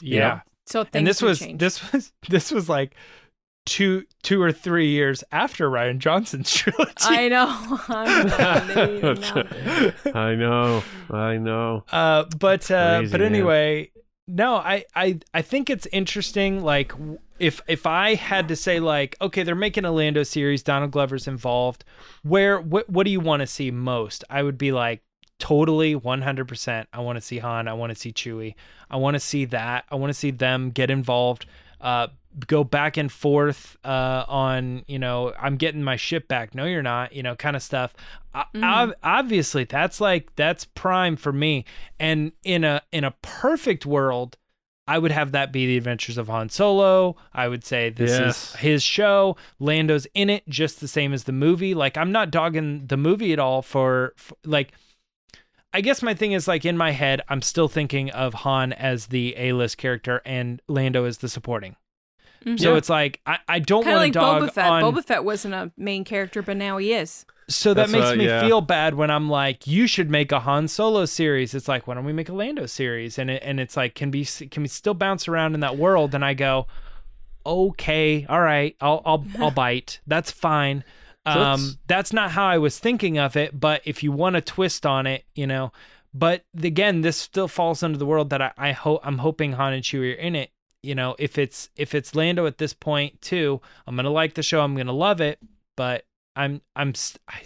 Yeah. so things And this was change. this was this was like two two or three years after Rian Johnson's trilogy. I know. I know. They didn't announce it. I know. Uh, but uh, Crazy, but man. anyway, no, I, I I think it's interesting. Like, if if I had to say, like, okay, they're making a Lando series, Donald Glover's involved. Where what what do you want to see most? I would be like, totally, one hundred percent. I want to see Han. I want to see Chewie. I want to see that. I want to see them get involved. Uh, go back and forth uh, on you know I'm getting my ship back. No, you're not. You know, kind of stuff. I, ob- obviously, that's like that's prime for me. And in a in a perfect world, I would have that be the Adventures of Han Solo. I would say this Yes. is his show. Lando's in it just the same as the movie. Like I'm not dogging the movie at all for, for like. I guess my thing is like in my head, I'm still thinking of Han as the A-list character and Lando as the supporting. So Yeah. it's like I, I don't Kind of want to like dog Boba Fett. on. Boba Fett wasn't a main character, but now he is. So that That's makes what- me yeah. feel bad when I'm like, you should make a Han Solo series. It's like, why don't we make a Lando series? And it, and it's like, can be can we still bounce around in that world? And I go, okay, all right, I'll I'll I'll bite. That's fine. So Um, let's- that's not how I was thinking of it. But if you want a twist on it, you know. But again, this still falls under the world that I, I hope I'm hoping Han and Chewie are in it. You know, if it's if it's Lando at this point too, I'm gonna like the show. I'm gonna love it. But I'm I'm I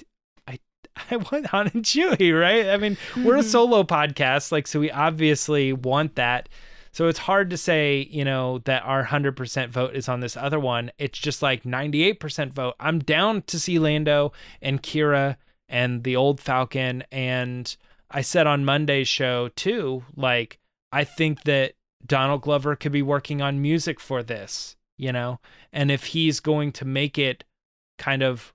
I I want Han and Chewie, right? I mean, we're a solo podcast, like so we obviously want that. So it's hard to say, you know, that our 100% vote is on this other one. It's just like 98% vote. I'm down to see Lando and Qi'ra and the old Falcon and I said on Monday's show too, like I think that Donald Glover could be working on music for this, you know? And if he's going to make it kind of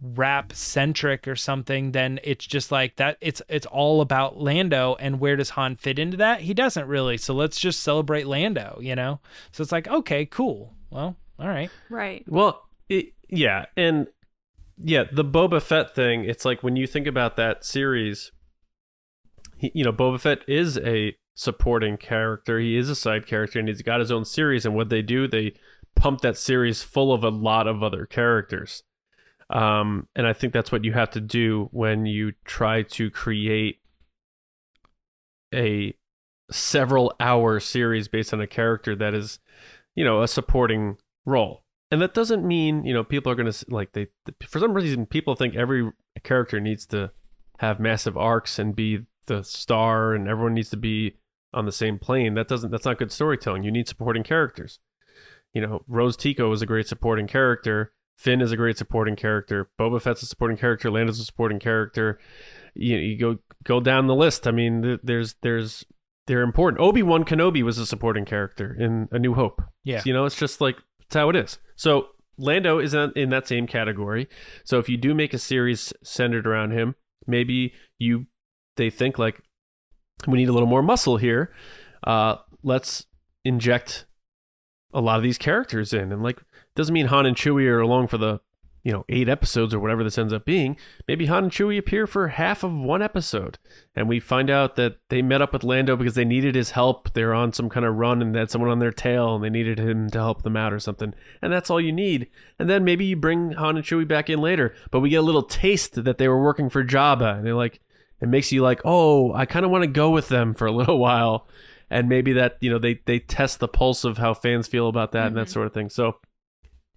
rap centric or something, then it's just like that it's it's all about Lando and where does Han fit into that? He doesn't really. So let's just celebrate Lando, you know? So it's like, okay, cool. Well, all right. Right. Well, it, yeah, and yeah, the Boba Fett thing. It's like when you think about that series, he, you know, Boba Fett is a supporting character. He is a side character, and he's got his own series. And what they do, they pump that series full of a lot of other characters. Um, and I think that's what you have to do when you try to create a several hour series based on a character that is, you know, a supporting role. And that doesn't mean, you know, people are going to like they for some reason people think every character needs to have massive arcs and be the star and everyone needs to be on the same plane. That doesn't that's not good storytelling. You need supporting characters. You know, Rose Tico is a great supporting character. Finn is a great supporting character. Boba Fett's a supporting character. Lando's a supporting character. You, you go go down the list. I mean, th- there's there's they're important. Obi Wan Kenobi was a supporting character in A New Hope. Yeah. you know, it's just like it's how it is. So Lando is in, in that same category. So if you do make a series centered around him, maybe you they think like we need a little more muscle here. Uh, let's inject a lot of these characters in, and like doesn't mean Han and Chewie are along for the you know eight episodes or whatever this ends up being. Maybe Han and Chewie appear for half of one episode, and we find out that they met up with Lando because they needed his help. They're on some kind of run and they had someone on their tail, and they needed him to help them out or something. And that's all you need. And then maybe you bring Han and Chewie back in later, but we get a little taste that they were working for Jabba, and they're like, it makes you like, oh, I kind of want to go with them for a little while. And maybe that, you know, they, they test the pulse of how fans feel about that and that sort of thing. So,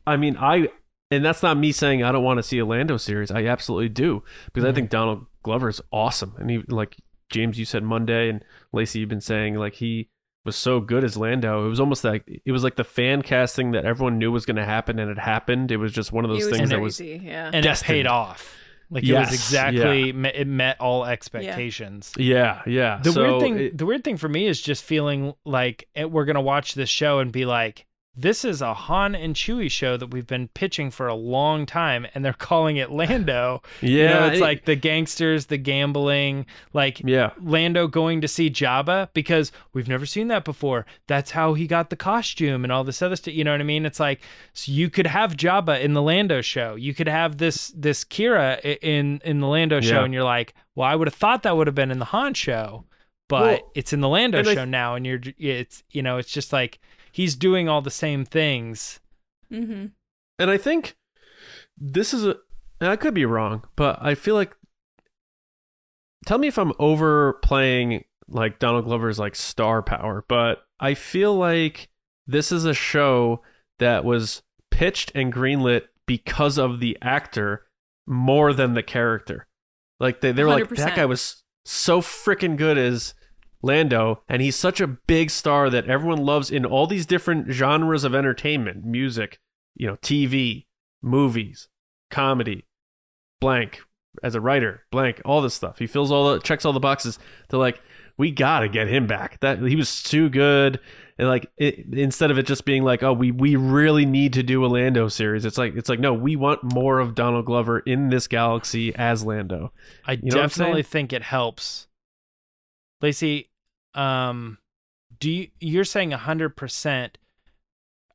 I mean, I and that's not me saying I don't want to see a Lando series. I absolutely do because I Mhm. think Donald Glover is awesome, and he like James, you said Monday, and Lacey, you've been saying like he was so good as Lando. It was almost like it was like the fan casting that everyone knew was going to happen, and it happened. It was just one of those things that that was crazy. yeah. and Destined. it paid off. Like it was exactly me- it met all expectations. yeah, yeah. The So weird thing, it- the weird thing for me is just feeling like it, we're gonna watch this show and be like, this is a Han and Chewie show that we've been pitching for a long time, and they're calling it Lando. yeah, you know, it's it- like the gangsters, the gambling, like yeah. Lando going to see Jabba because we've never seen that before. That's how he got the costume and all this other stuff. You know what I mean? It's like so you could have Jabba in the Lando show. You could have this this Qi'ra in in the Lando show, and you're like, well, I would have thought that would have been in the Han show, but Well, it's in the Lando show now, and you're it's you know it's just like he's doing all the same things. mm-hmm. And I think this is a. and I could be wrong, but I feel like. Tell me if I'm overplaying like Donald Glover's like star power, but I feel like this is a show that was pitched and greenlit because of the actor more than the character. Like they, they were like 100%. that guy was so freaking good as Lando, and he's such a big star that everyone loves in all these different genres of entertainment, music, you know, TV, movies, comedy, blank. As a writer, blank, all this stuff. He fills all the checks all the boxes. They're like, we gotta get him back. That he was too good. And like, it, instead of it just being like, oh, we we really need to do a Lando series. It's like it's like no, we want more of Donald Glover in this galaxy as Lando. I You know definitely think it helps. Lacey, um, do you you're saying hundred percent?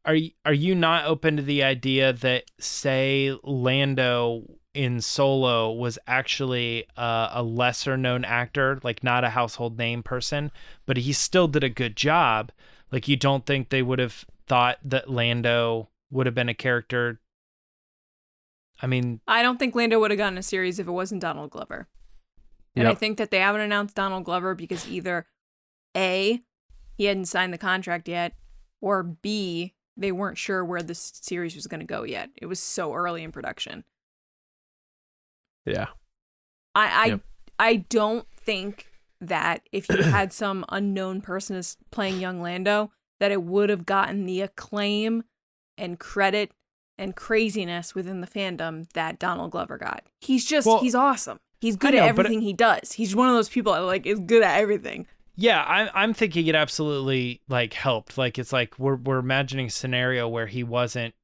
Are you, are you not open to the idea that say Lando in Solo was actually uh, a lesser known actor, like not a household name person, but he still did a good job? Like you don't think they would have thought that Lando would have been a character? I mean, I don't think Lando would have gotten a series if it wasn't Donald Glover. And I think that they haven't announced Donald Glover because either A, he hadn't signed the contract yet, or B, they weren't sure where this series was going to go yet. It was so early in production. Yeah. I I, Yep. I don't think that if you had some unknown person as playing young Lando, that it would have gotten the acclaim and credit and craziness within the fandom that Donald Glover got. He's just Well, he's awesome. He's good know, at everything he does. He's one of those people that like is good at everything. Yeah, I'm I'm thinking it absolutely like helped. Like it's like we're we're imagining a scenario where he wasn't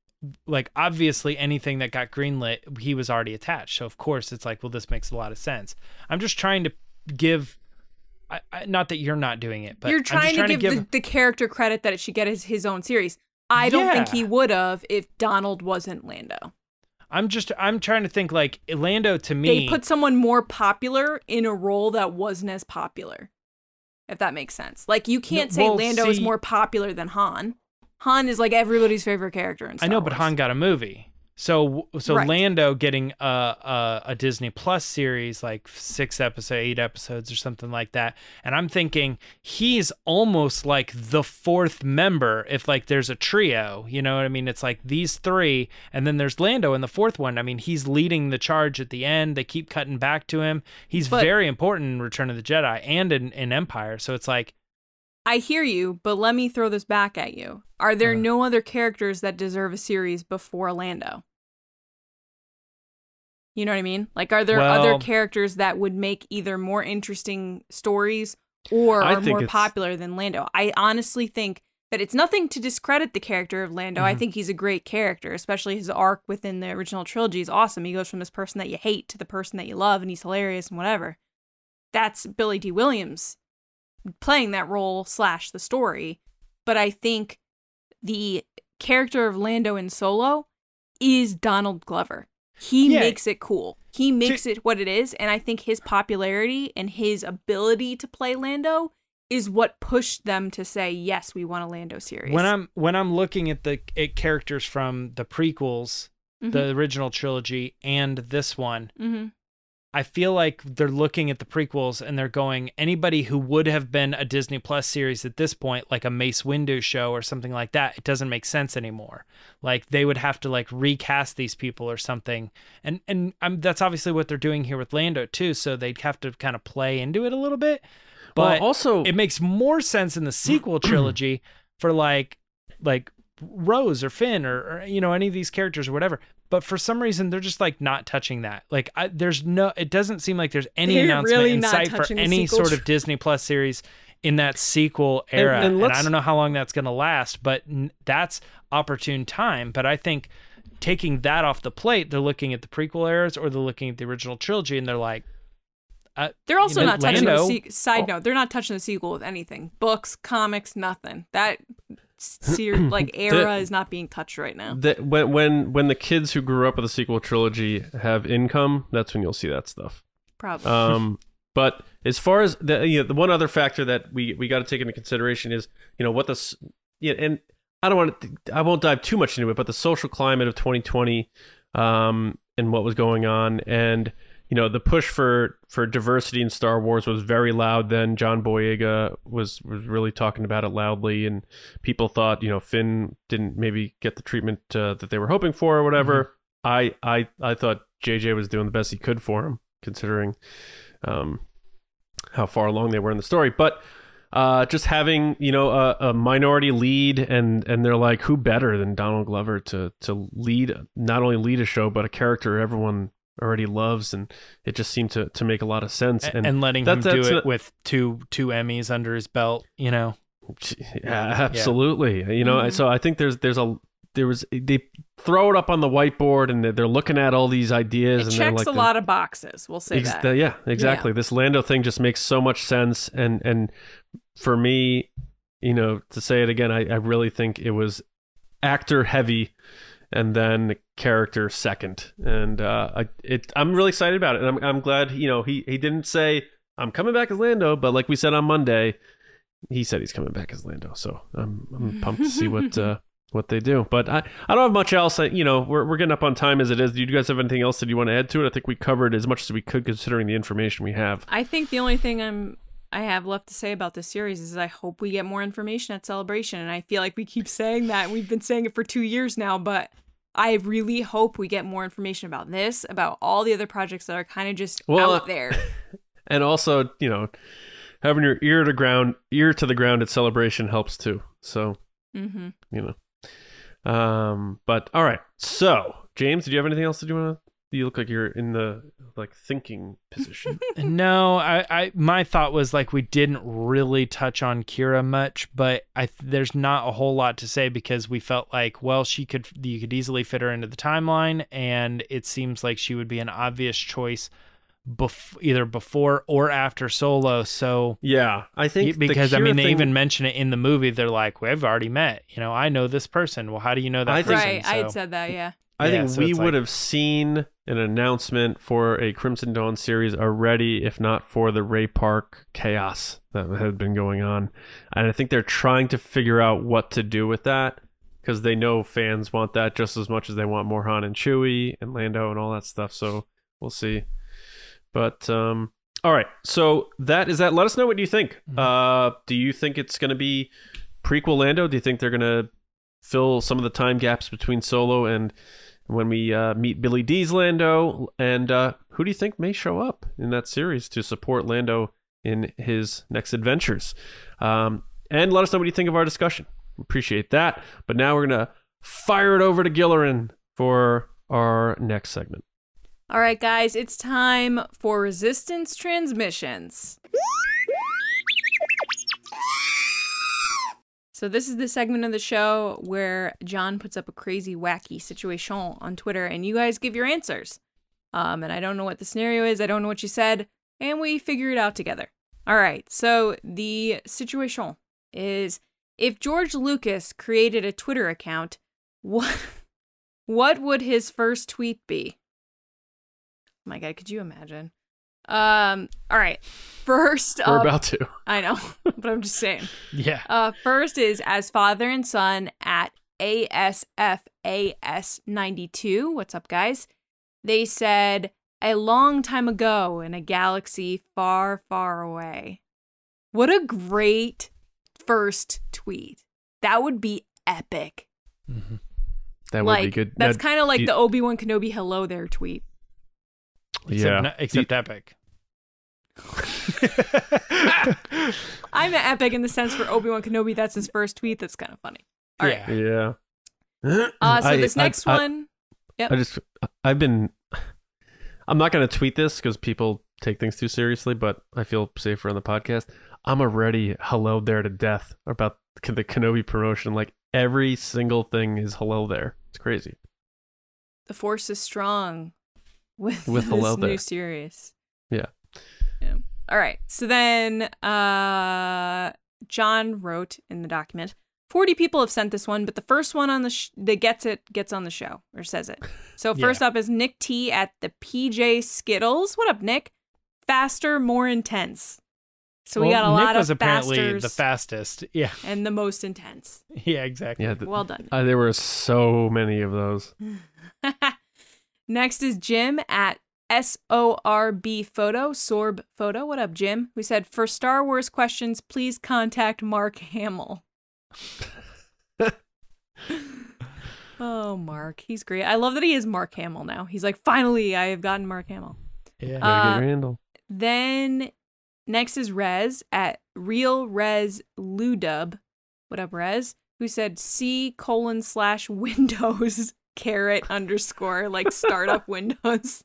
like obviously anything that got greenlit, he was already attached. So of course it's like, well, this makes a lot of sense. I'm just trying to give I, I, not that you're not doing it, but You're I'm just trying, trying to, give The, the character credit that it should get his, his own series. I don't think he would have if Donald wasn't Lando. I'm just I'm trying to think like Lando to me. They put someone more popular in a role that wasn't as popular. If that makes sense. Like you can't No, say well, Lando is more popular than Han. Han is like everybody's favorite character in Star I know, but Han got a movie. So so Right. Lando getting a, a a Disney Plus series like six episode, eight episodes or something like that, and I'm thinking he's almost like the fourth member. If like there's a trio, you know what I mean? It's like these three, and then there's Lando in the fourth one. I mean, he's leading the charge at the end. They keep cutting back to him. He's But- very important in Return of the Jedi and in, in Empire. So it's like I hear you, but let me throw this back at you. Are there Uh. no other characters that deserve a series before Lando? You know what I mean? Like, are there other characters that would make either more interesting stories or I are more it's- popular than Lando? I honestly think that it's nothing to discredit the character of Lando. I Mhm. think he's a great character, especially his arc within the original trilogy is awesome. He goes from this person that you hate to the person that you love, and he's hilarious and whatever. That's Billy Dee Williams playing that role slash the story. But I think the character of Lando in Solo is Donald Glover. He Yeah. makes it cool. He makes it what it is, and I think his popularity and his ability to play Lando is what pushed them to say, "Yes, we want a Lando series." when I'm when I'm looking at the at characters from the prequels, Mhm. the original trilogy, and this one, hmm I feel like they're looking at the prequels and they're going anybody who would have been a Disney Plus series at this point, like a Mace Windu show or something like that, it doesn't make sense anymore. Like they would have to like recast these people or something, and and um, that's obviously what they're doing here with Lando too. So they'd have to kind of play into it a little bit. But well, also it makes more sense in the sequel trilogy for like like Rose or Finn or, or, you know any of these characters or whatever. But for some reason they're just like not touching that. Like I, there's no it doesn't seem like there's any They're announcement really in sight for any sort of Disney Plus series in that sequel era. and And, let's- I don't know how long that's going to last, but n- that's opportune time, but I think taking that off the plate, they're looking at the prequel eras or they're looking at the original trilogy and they're like uh, They're also you know, not touching Lando- the se- side note. They're not touching the sequel with anything. Books, comics, nothing. That ser- like era is not being touched right now. that when when when the kids who grew up with the sequel trilogy have income, that's when you'll see that stuff. Probably. Um, but as far as the you know, the one other factor that we we got to take into consideration is you know what the s- yeah and I don't want to I won't dive too much into it, but the social climate of 2020 um, and what was going on and you know the push for for diversity in Star Wars was very loud then. John Boyega was was really talking about it loudly and people thought you know Finn didn't maybe get the treatment uh, that they were hoping for or whatever. I I I thought JJ was doing the best he could for him considering um, how far along they were in the story. But uh, just having you know a, a minority lead, and and they're like, who better than Donald Glover to to lead not only lead a show but a character everyone already loves, and it just seemed to to make a lot of sense. and, and letting that- him do that's it not- with two two Emmys under his belt, you know. Yeah, absolutely. You know, Mhm. so I think there's there's a there was they throw it up on the whiteboard and they're, they're looking at all these ideas it and checks like a lot of boxes. We'll say Ex- that. the- yeah, exactly. This Lando thing just makes so much sense, and and for me, you know, to say it again, I, I really think it was actor heavy, and then character second, and uh, I it I'm really excited about it, and I'm I'm glad you know he he didn't say I'm coming back as Lando, but like we said on Monday, he said he's coming back as Lando, so I'm I'm pumped to see what. Uh, what they do, but I, I don't have much else. I, you know, we're, we're getting up on time as it is. Do you guys have anything else that you want to add to it? I think we covered as much as we could considering the information we have. I think the only thing I'm I have left to say about this series is I hope we get more information at Celebration, and I feel like we keep saying that. We've been saying it for two years now, but I really hope we get more information about this, about all the other projects that are kind of just Well, out there. And also, you know, having your ear to ground, ear to the ground at celebration helps too. So, mm-hmm. you know. Um, but all right. So, James, did you have anything else that you want to? You look like you're in the like thinking position. no, I, I my thought was like we didn't really touch on Qi'ra much, but I there's not a whole lot to say because we felt like well she could you could easily fit her into the timeline, and it seems like she would be an obvious choice, bef- either before or after Solo. So yeah, I think because I Qi'ra mean they thing- even mention it in the movie. They're like we've already met. You know I know this person. Well, how do you know that I think- person? Right, I had said that. Yeah. I Yeah, think so we it's would like- have seen an announcement for a Crimson Dawn series already, if not for the Ray Park chaos that had been going on. And I think they're trying to figure out what to do with that because they know fans want that just as much as they want more Han and Chewie and Lando and all that stuff. So we'll see. But um, all right, so that is that. Let us know what you think. Mhm. Uh, do you think it's going to be prequel Lando? Do you think they're going to fill some of the time gaps between Solo and when we uh, meet Billy Dee's Lando? And uh, who do you think may show up in that series to support Lando in his next adventures? Um, and let us know what you think of our discussion. Appreciate that. But now we're going to fire it over to Gillerin for our next segment. All right, guys, it's time for resistance transmissions. So, this is the segment of the show where John puts up a crazy, wacky situation on Twitter and you guys give your answers. Um, and I don't know what the scenario is, I don't know what you said, and we figure it out together. All right, so the situation is if George Lucas created a Twitter account, what, what would his first tweet be? my god, could you imagine? Um, all right. First We're up, about to. I know, but I'm just saying. Yeah. Uh, first is as father and son at ASFAS92. What's up, guys? They said a long time ago in a galaxy far, far away. What a great first tweet. That would be epic. That would like be good. that's kind of like you- the Obi-Wan Kenobi hello there tweet. Except, yeah. except epic. I'm an epic in the sense for Obi-Wan Kenobi that's his first tweet. That's kind of funny. All right. yeah. yeah. Uh, so I- this I- next I- one, I just I've been I'm not going to tweet this because people take things too seriously, but I feel safer on the podcast. I'm already hello there to death about the Kenobi promotion. Like every single thing is hello there. It's crazy. the force is strong with, With this new series. Yeah. Yeah. All right. So then uh John wrote in the document 40 people have sent this one, but the first one on the sh- that gets it gets on the show or says it. So Yeah. first up is Nick T at the PJ Skittles. What up, Nick? Faster, more intense. So we got a Nick lot was of apparently fasters the fastest. Yeah. and the most intense. Yeah, exactly. Yeah. th- Well done. uh, there were so many of those. Next is Jim at S O R B photo, Sorb photo. What up, Jim? Who said, for Star Wars questions, please contact Mark Hamill. oh, Mark. He's great. I love that he is Mark Hamill now. He's like, finally, I have gotten Mark Hamill. Yeah. Uh, handle. Then next is Rez at Real Rez Ludub. What up, Rez? Who said C colon slash Windows carrot underscore like startup Windows.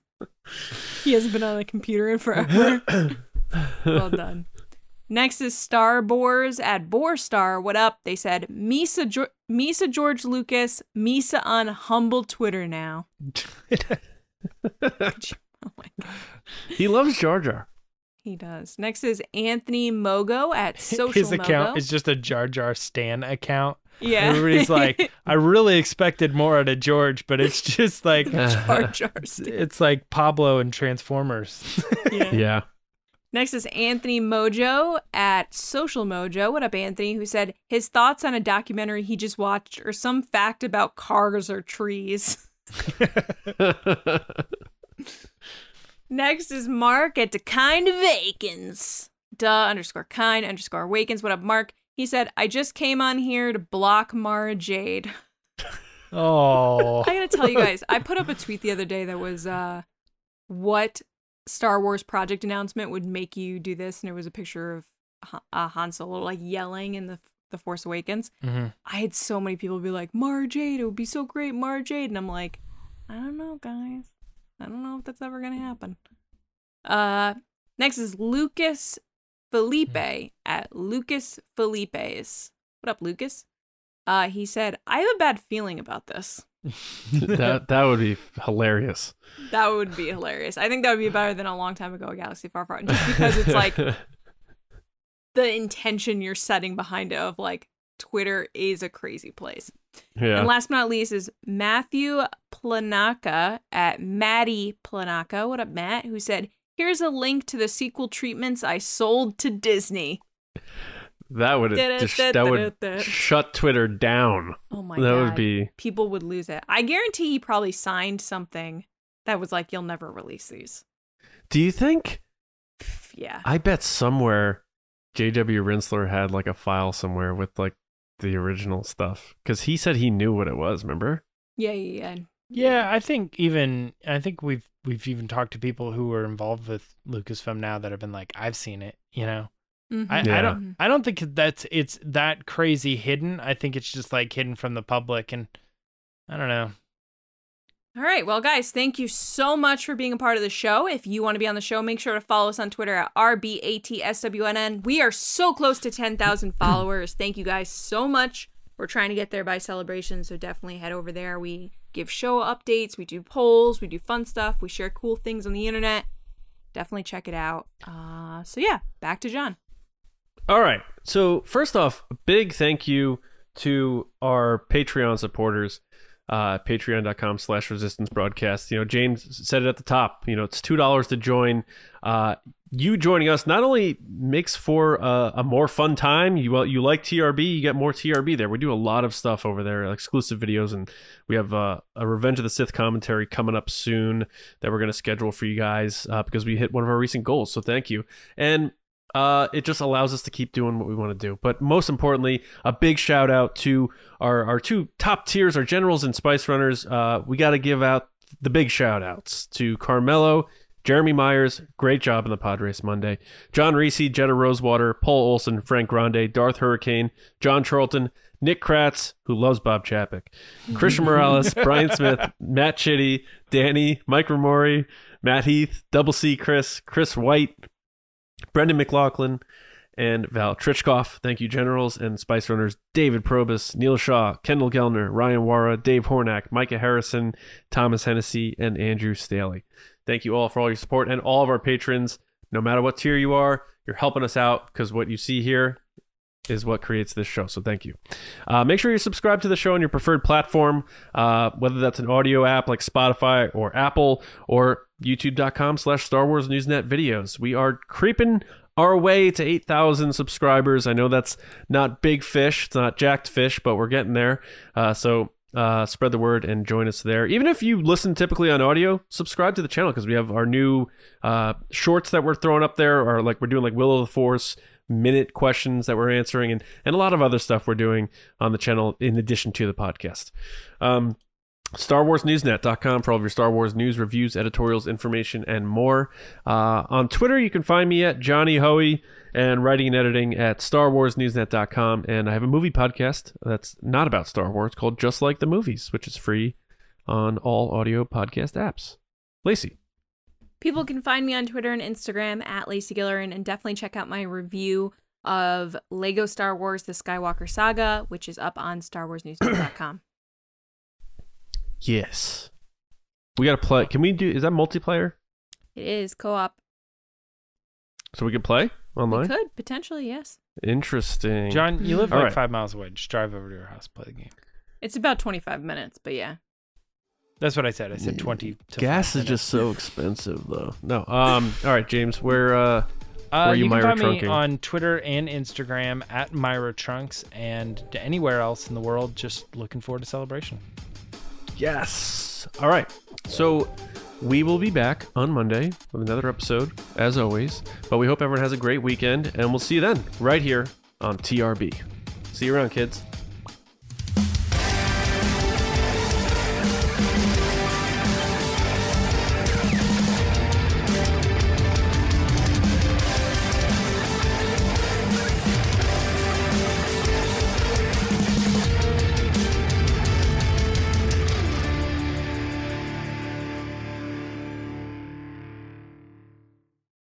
he hasn't been on a computer in forever. well done. Next is Star Boars at Boarstar. What up? They said Misa jo- Misa George Lucas Misa on humble Twitter now. Oh my god. he loves Jar Jar. He does. Next is Anthony Mogo at Social His account Mogo. is just a Jar Jar Stan account. Yeah. Everybody's like, I really expected more out of George, but it's just like Jar Jar it's like Pablo and Transformers. Yeah. Yeah. Next is Anthony Mojo at Social Mojo. What up, Anthony? Who said his thoughts on a documentary he just watched or some fact about cars or trees. Next is Mark at the kind of Akins. Duh underscore kind underscore awakens. What up, Mark? He said, I just came on here to block Mara Jade. oh. I gotta tell you guys, I put up a tweet the other day that was uh what Star Wars project announcement would make you do this, and it was a picture of Han- uh, Han Solo like yelling in the the Force Awakens. Mhm. I had so many people be like, Mara Jade, it would be so great, Mara Jade, and I'm like, I don't know, guys, I don't know if that's ever gonna happen. Uh, next is Lucas Felipe at Lucas Felipe's. What up, Lucas? Uh, he said, I have a bad feeling about this. that that would be hilarious. That would be hilarious. I think that would be better than a long time ago, Galaxy Far Far, just because it's like the intention you're setting behind it of like Twitter is a crazy place. yeah. And last but not least is Matthew Planaka at Maddie Planaka. What up, Matt? Who said, "Here's a link to the sequel treatments I sold to Disney." that would just, that would shut Twitter down. Oh my that god, would be people would lose it. I guarantee he probably signed something that was like, "You'll never release these." Do you think Yeah. I bet somewhere JW Rinzler had like a file somewhere with like the original stuff cuz he said he knew what it was, remember? Yeah, yeah, yeah. Yeah, I think even I think we've we've even talked to people who were involved with Lucasfilm now that have been like, I've seen it, you know. Mhm. I, I don't I don't think that's it's that crazy hidden. I think it's just like hidden from the public and I don't know. All right. Well, guys, thank you so much for being a part of the show. If you want to be on the show, make sure to follow us on Twitter at RBATSWNN. We are so close to 10,000 followers. Thank you guys so much. We're trying to get there by celebration, so definitely head over there. We give show updates, we do polls, we do fun stuff, we share cool things on the internet. Definitely check it out. Uh, so, yeah, back to John. All right. So, first off, big thank you to our Patreon supporters. uh, patreon.com slash resistance broadcast. You know, James said it at the top. You know, it's $2 to join. Uh, you joining us not only makes for a, a more fun time. You you like TRB, you get more TRB there. We do a lot of stuff over there, exclusive videos, and we have uh, a Revenge of the Sith commentary coming up soon that we're going to schedule for you guys uh, because we hit one of our recent goals. So thank you. And uh, it just allows us to keep doing what we want to do. But most importantly, a big shout out to our, our two top tiers, our generals and spice runners. Uh, we got to give out the big shout outs to Carmelo, Jeremy Myers, great job in the Padres Monday, John Reese, Jetta Rosewater, Paul Olson, Frank Grande, Darth Hurricane, John Charlton, Nick Kratz, who loves Bob Chapek, Christian Morales, Brian Smith, Matt Chitty, Danny, Mike Ramori, Matt Heath, Double C Chris, Chris White, Brendan McLaughlin, and Val Trichkoff. Thank you, Generals and Spice Runners David Probus, Neil Shaw, Kendall Gellner, Ryan Wara, Dave Hornack, Micah Harrison, Thomas Hennessy, and Andrew Staley. Thank you all for all your support and all of our patrons. No matter what tier you are, you're helping us out because what you see here is what creates this show. So thank you. Uh, make sure you subscribe to the show on your preferred platform, uh, whether that's an audio app like Spotify or Apple or youtube.com slash Star Wars Newsnet videos. We are creeping our way to 8,000 subscribers. I know that's not big fish. It's not jacked fish, but we're getting there. Uh, so uh, spread the word and join us there. Even if you listen typically on audio, subscribe to the channel because we have our new uh, shorts that we're throwing up there, or like we're doing like Will of the Force minute questions that we're answering, and and a lot of other stuff we're doing on the channel in addition to the podcast. Um, StarWarsNewsNet.com for all of your Star Wars news, reviews, editorials, information, and more. Uh, on Twitter, you can find me at Johnny Hoey and writing and editing at StarWarsNewsNet.com. And I have a movie podcast that's not about Star Wars called Just Like the Movies, which is free on all audio podcast apps. Lacey. People can find me on Twitter and Instagram at Lacey Gillerin and definitely check out my review of Lego Star Wars The Skywalker Saga, which is up on StarWarsNewsNet.com. Yes. We got to play. Can we do, is that multiplayer? It is co op. So we could play online? We could, potentially, yes. Interesting. John, you live All like right. five miles away. Just drive over to your house, play the game. It's about 25 minutes, but yeah. That's what I said. I said twenty. To Gas five is just so expensive, though. No. Um. All right, James. Where uh, Uh, are you you can Myra find me on Twitter and Instagram at Myra Trunks, and to anywhere else in the world. Just looking forward to celebration. Yes. All right. So we will be back on Monday with another episode, as always. But we hope everyone has a great weekend, and we'll see you then, right here on TRB. See you around, kids.